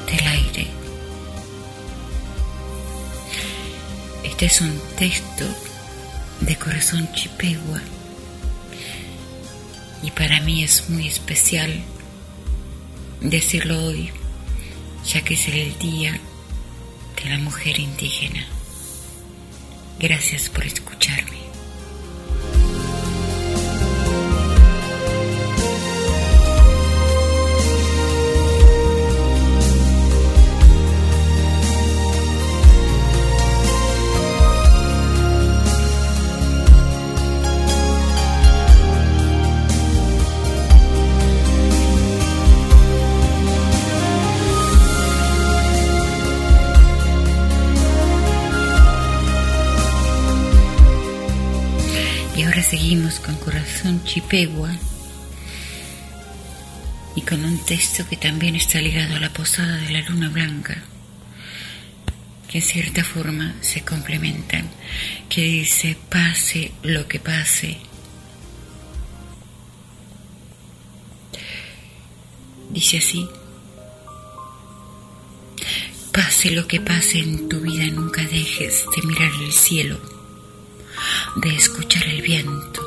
del aire. Este es un texto de corazón chipegua y para mí es muy especial decirlo hoy ya que es el Día de la Mujer Indígena. Gracias por escucharme. Seguimos con Corazón Chipegua y con un texto que también está ligado a la posada de la luna blanca, que en cierta forma se complementan, que dice, pase lo que pase. Dice así, pase lo que pase en tu vida, nunca dejes de mirar el cielo de escuchar el viento,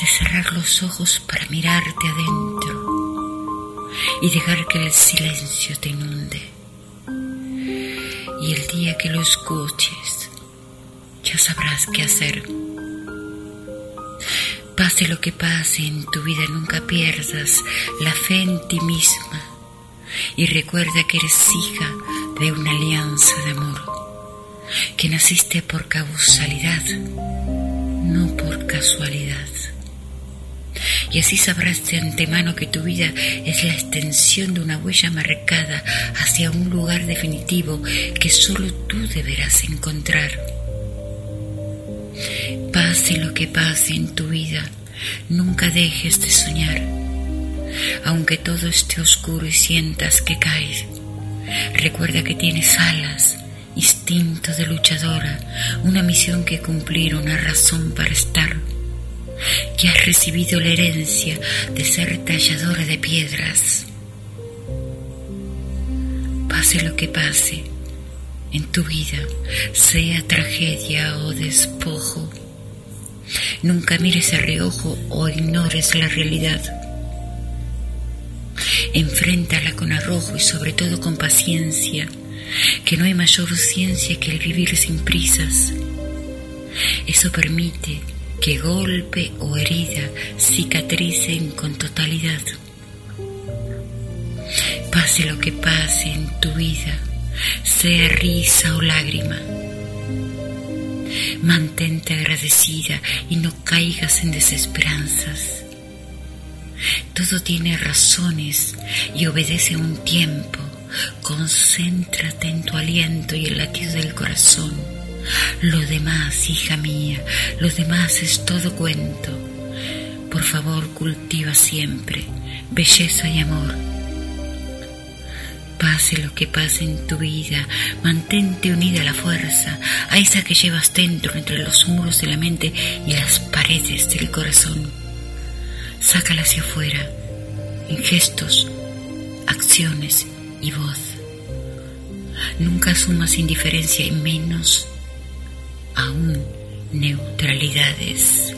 de cerrar los ojos para mirarte adentro y dejar que el silencio te inunde. Y el día que lo escuches, ya sabrás qué hacer. Pase lo que pase en tu vida, nunca pierdas la fe en ti misma y recuerda que eres hija de una alianza de amor que naciste por causalidad, no por casualidad. Y así sabrás de antemano que tu vida es la extensión de una huella marcada hacia un lugar definitivo que solo tú deberás encontrar. Pase lo que pase en tu vida, nunca dejes de soñar. Aunque todo esté oscuro y sientas que caes, recuerda que tienes alas instinto de luchadora, una misión que cumplir, una razón para estar, que has recibido la herencia de ser talladora de piedras. Pase lo que pase en tu vida, sea tragedia o despojo, nunca mires a reojo o ignores la realidad. Enfréntala con arrojo y sobre todo con paciencia que no hay mayor ciencia que el vivir sin prisas. Eso permite que golpe o herida cicatricen con totalidad. Pase lo que pase en tu vida, sea risa o lágrima. Mantente agradecida y no caigas en desesperanzas. Todo tiene razones y obedece un tiempo. Concéntrate en tu aliento y el latido del corazón. Lo demás, hija mía, lo demás es todo cuento. Por favor, cultiva siempre belleza y amor. Pase lo que pase en tu vida, mantente unida a la fuerza, a esa que llevas dentro entre los muros de la mente y las paredes del corazón. Sácala hacia afuera, en gestos, acciones y voz. Nunca sumas indiferencia y menos aún neutralidades.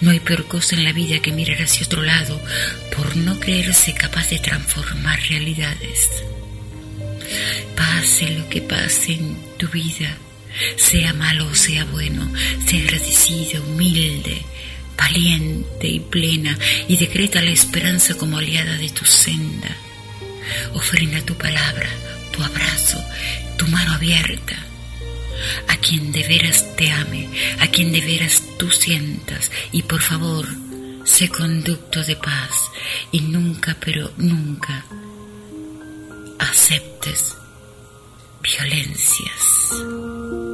No hay peor cosa en la vida que mirar hacia otro lado por no creerse capaz de transformar realidades. Pase lo que pase en tu vida, sea malo o sea bueno, sea agradecida, humilde, valiente y plena, y decreta la esperanza como aliada de tu senda. Ofrenda tu palabra, tu abrazo, tu mano abierta a quien de veras te ame, a quien de veras tú sientas, y por favor, sé conducto de paz y nunca, pero nunca aceptes violencias.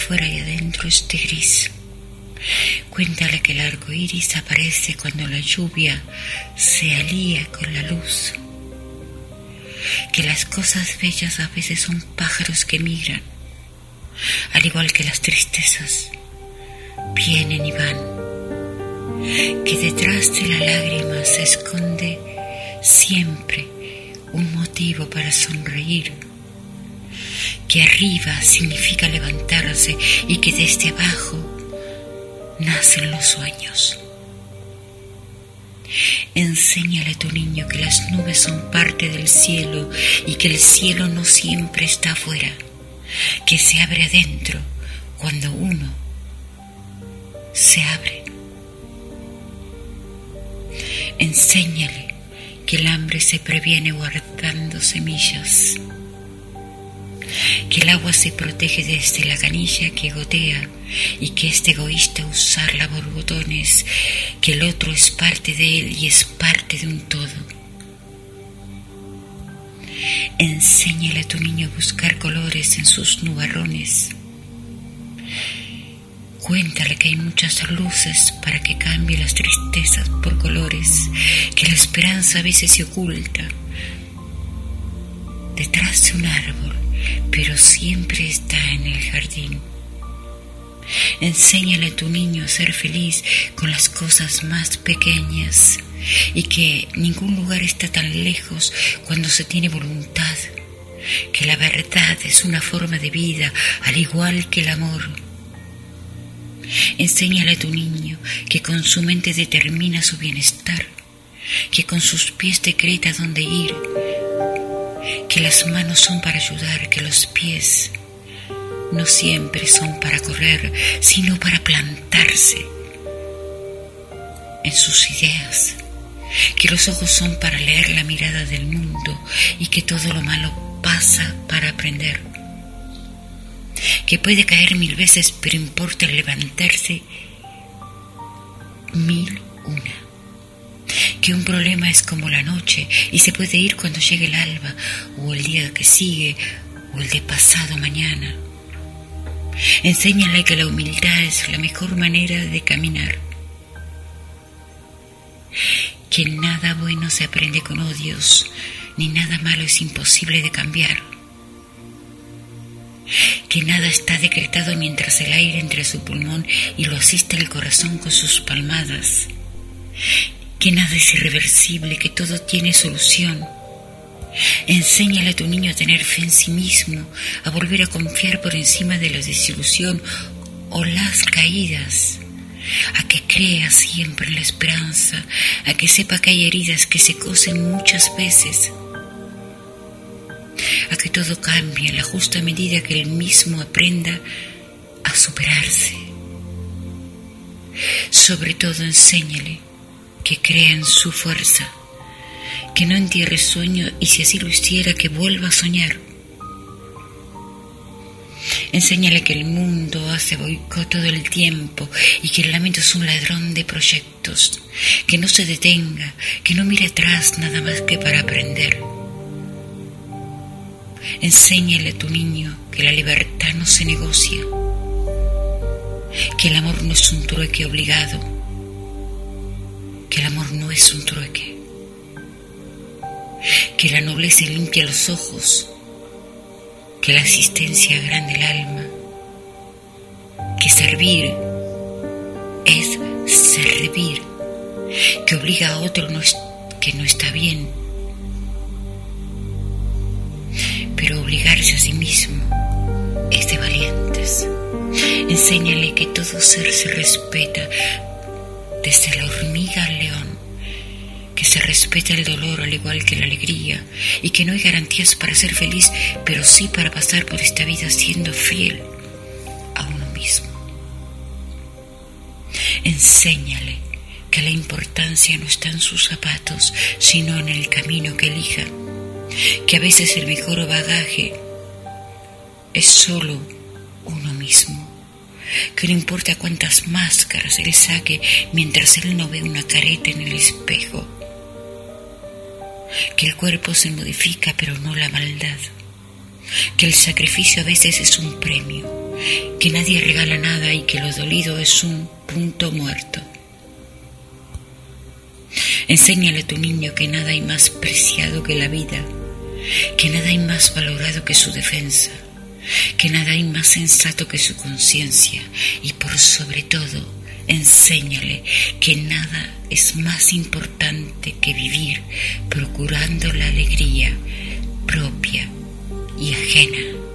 Afuera y adentro esté gris. Cuéntale que el arco iris aparece cuando la lluvia se alía con la luz. Que las cosas bellas a veces son pájaros que migran, al igual que las tristezas, vienen y van. Que detrás de la lágrima se esconde siempre un motivo para sonreír. Que arriba significa levantarse y que desde abajo nacen los sueños. Enséñale a tu niño que las nubes son parte del cielo y que el cielo no siempre está afuera, que se abre adentro cuando uno se abre. Enséñale que el hambre se previene guardando semillas, que el agua se protege desde la canilla que gotea y que es egoísta usarla por botones, que el otro es parte de él y es parte de un todo. Enséñale a tu niño a buscar colores en sus nubarrones. Cuéntale que hay muchas luces para que cambie las tristezas por colores, que la esperanza a veces se oculta detrás de un árbol, pero siempre está en el jardín. Enséñale a tu niño a ser feliz con las cosas más pequeñas y que ningún lugar está tan lejos cuando se tiene voluntad, que la verdad es una forma de vida al igual que el amor. Enséñale a tu niño que con su mente determina su bienestar, que con sus pies decreta dónde ir, que las manos son para ayudar, que los pies no siempre son para correr, sino para plantarse en sus ideas, que los ojos son para leer la mirada del mundo y que todo lo malo pasa para aprender, que puede caer mil veces, pero importa levantarse mil una, que un problema es como la noche y se puede ir cuando llegue el alba o el día que sigue o el de pasado mañana. Enséñale que la humildad es la mejor manera de caminar. Que nada bueno se aprende con odios, ni nada malo es imposible de cambiar. Que nada está decretado mientras el aire entre su pulmón y lo asiste el corazón con sus palmadas. Que nada es irreversible, que todo tiene solución Enséñale a tu niño a tener fe en sí mismo, a volver a confiar por encima de la desilusión o las caídas, a que crea siempre la esperanza, a que sepa que hay heridas que se cosen muchas veces, a que todo cambie en la justa medida que él mismo aprenda a superarse. Sobre todo enséñale que crea en su fuerza que no entierre sueño y si así lo hiciera que vuelva a soñar. Enséñale que el mundo hace boicot todo el tiempo y que el lamento es un ladrón de proyectos, que no se detenga, que no mire atrás nada más que para aprender. Enséñale a tu niño que la libertad no se negocia, que el amor no es un trueque obligado, el amor no es un trueque. Que la nobleza limpia los ojos, que la asistencia agranda el alma, que servir es servir, que obliga a otro no es, que no está bien, pero obligarse a sí mismo es de valientes. Enséñale que todo ser se respeta, desde la hormiga al león que se respeta el dolor al igual que la alegría y que no hay garantías para ser feliz, pero sí para pasar por esta vida siendo fiel a uno mismo. Enséñale que la importancia no está en sus zapatos, sino en el camino que elija, que a veces el mejor bagaje es solo uno mismo,
que no importa cuántas máscaras él saque mientras él no ve una careta en el espejo, que el cuerpo se modifica pero no la maldad, que el sacrificio a veces es un premio, que nadie regala nada y que lo dolido es un punto muerto. Enséñale a tu niño que nada hay más preciado que la vida, que nada hay más valorado que su defensa, que nada hay más sensato que su conciencia y por sobre todo enséñale que nada es más importante que vivir procurando la alegría propia y ajena.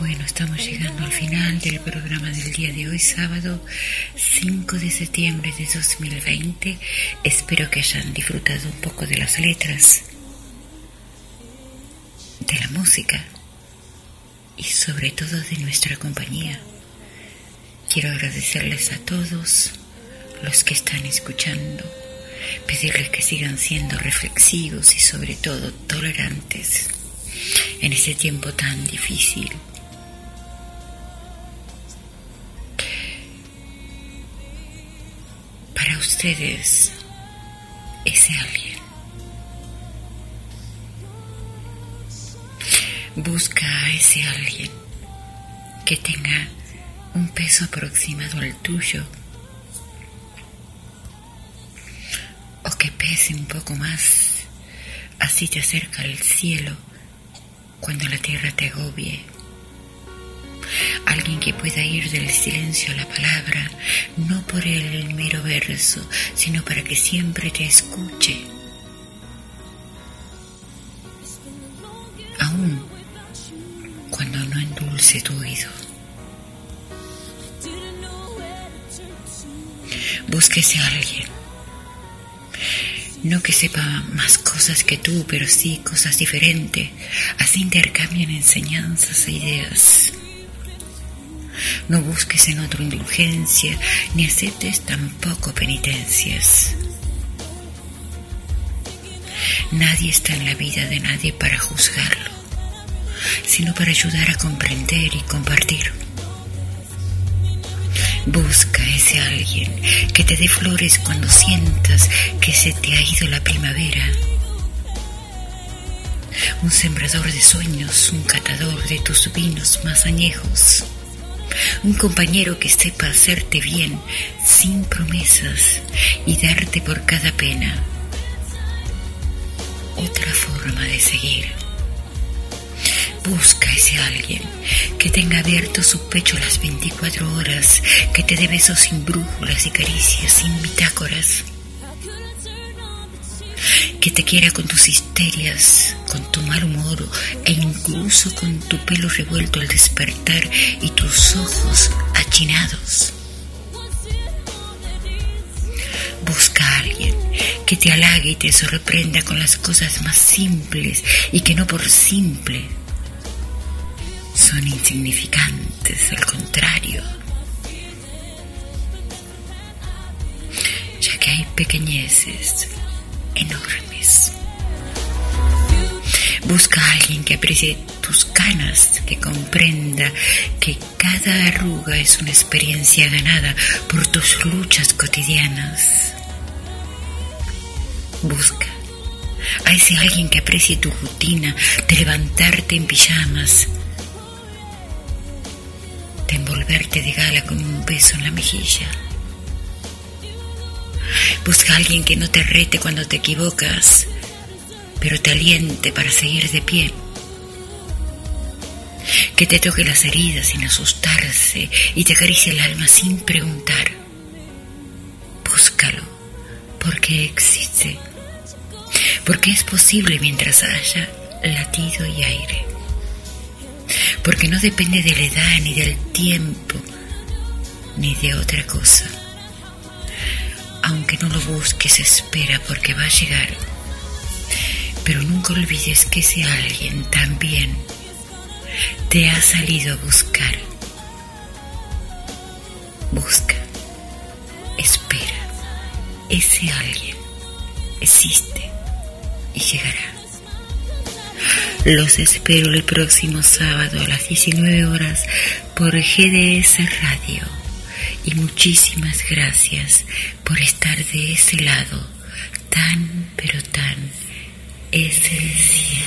Bueno, estamos llegando al final del programa del día de hoy, sábado 5 de septiembre de 2020. Espero que hayan disfrutado un poco de las letras, de la música y sobre todo de nuestra compañía. Quiero agradecerles a todos los que están escuchando, pedirles que sigan siendo reflexivos y sobre todo tolerantes en este tiempo tan difícil. Para ustedes, ese alguien. Busca a ese alguien que tenga un peso aproximado al tuyo pese un poco más. Así te acerca al cielo cuando la tierra te agobie. Alguien que pueda ir del silencio a la palabra, no por el mero verso, sino para que siempre te escuche. Aún cuando no endulce tu oído. Búsquese a alguien. No que sepa más cosas que tú, pero sí cosas diferentes. Así intercambian enseñanzas e ideas. No busques en otro indulgencia, ni aceptes tampoco penitencias. Nadie está en la vida de nadie para juzgarlo, sino para ayudar a comprender y compartir. Busca ese alguien que te dé flores cuando sientas que se te ha ido la primavera. Un sembrador de sueños, un catador de tus vinos más añejos. Un compañero que sepa hacerte bien sin promesas y darte por cada pena. Otra forma de seguir. Busca ese alguien que tenga abierto su pecho las 24 horas, que te dé besos sin brújulas y caricias sin bitácoras. Que te quiera con tus histerias, con tu mal humor e incluso con tu pelo revuelto al despertar y tus ojos achinados. Busca a alguien que te halague y te sorprenda con las cosas más simples y que no por simple son insignificantes, al contrario, ya que hay pequeñeces enormes. Busca a alguien que aprecie tus canas, que comprenda que cada arruga es una experiencia ganada por tus luchas cotidianas. Busca a ese alguien que aprecie tu rutina de levantarte en pijamas, envolverte de gala con un beso en la mejilla. Busca a alguien que no te rete cuando te equivocas, pero te aliente para seguir de pie. Que te toque las heridas sin asustarse y te acaricie el alma sin preguntar. Búscalo, porque existe, porque es posible mientras haya latido y aire porque no depende de la edad, ni del tiempo, ni de otra cosa. Aunque no lo busques, espera porque va a llegar. Pero nunca olvides que ese alguien también te ha salido a buscar. Busca, espera, ese alguien existe y llegará. Los espero el próximo sábado a las 19 horas por GDS Radio. Y muchísimas gracias por estar de ese lado tan, pero tan esencial.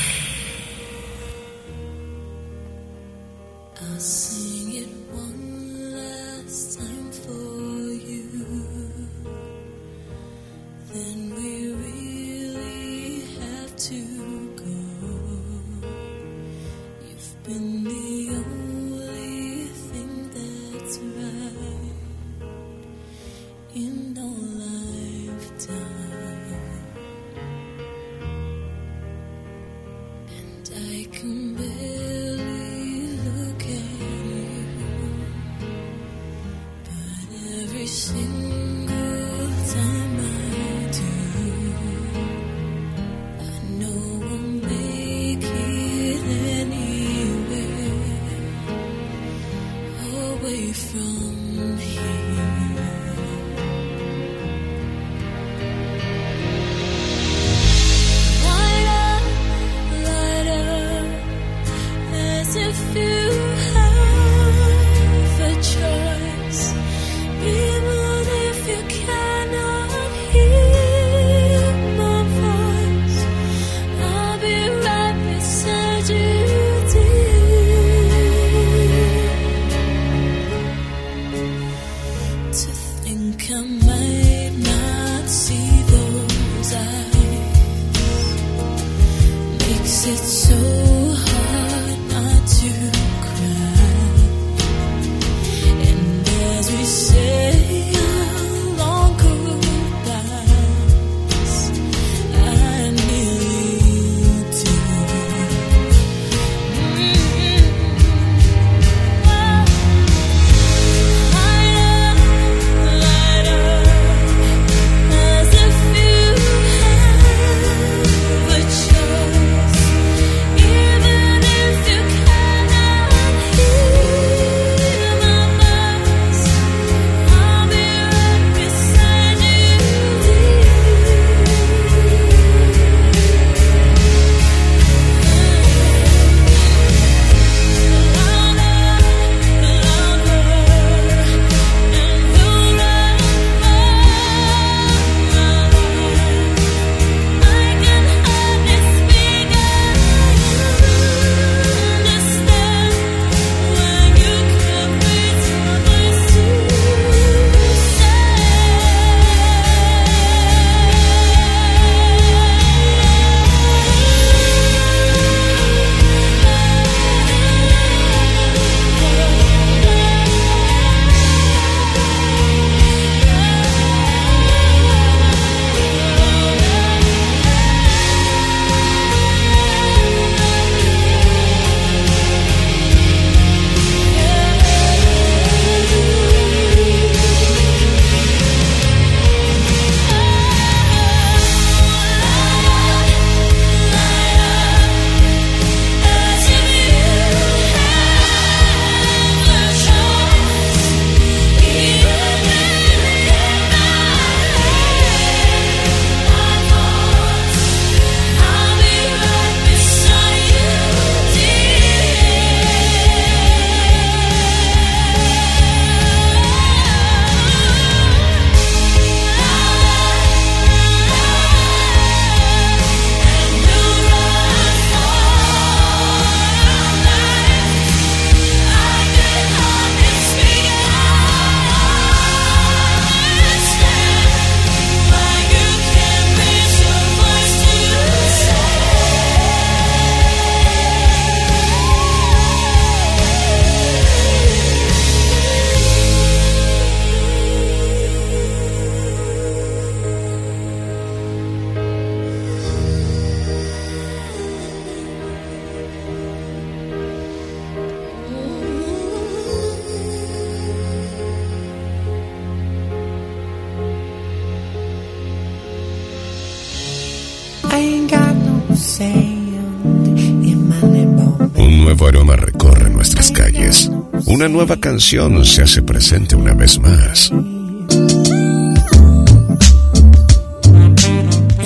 canción se hace presente una vez más.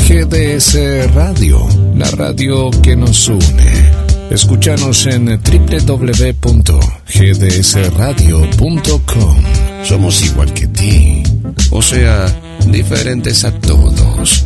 GDS Radio, la radio que nos une. Escúchanos en www.gdsradio.com. Somos igual que ti, o sea, diferentes a todos.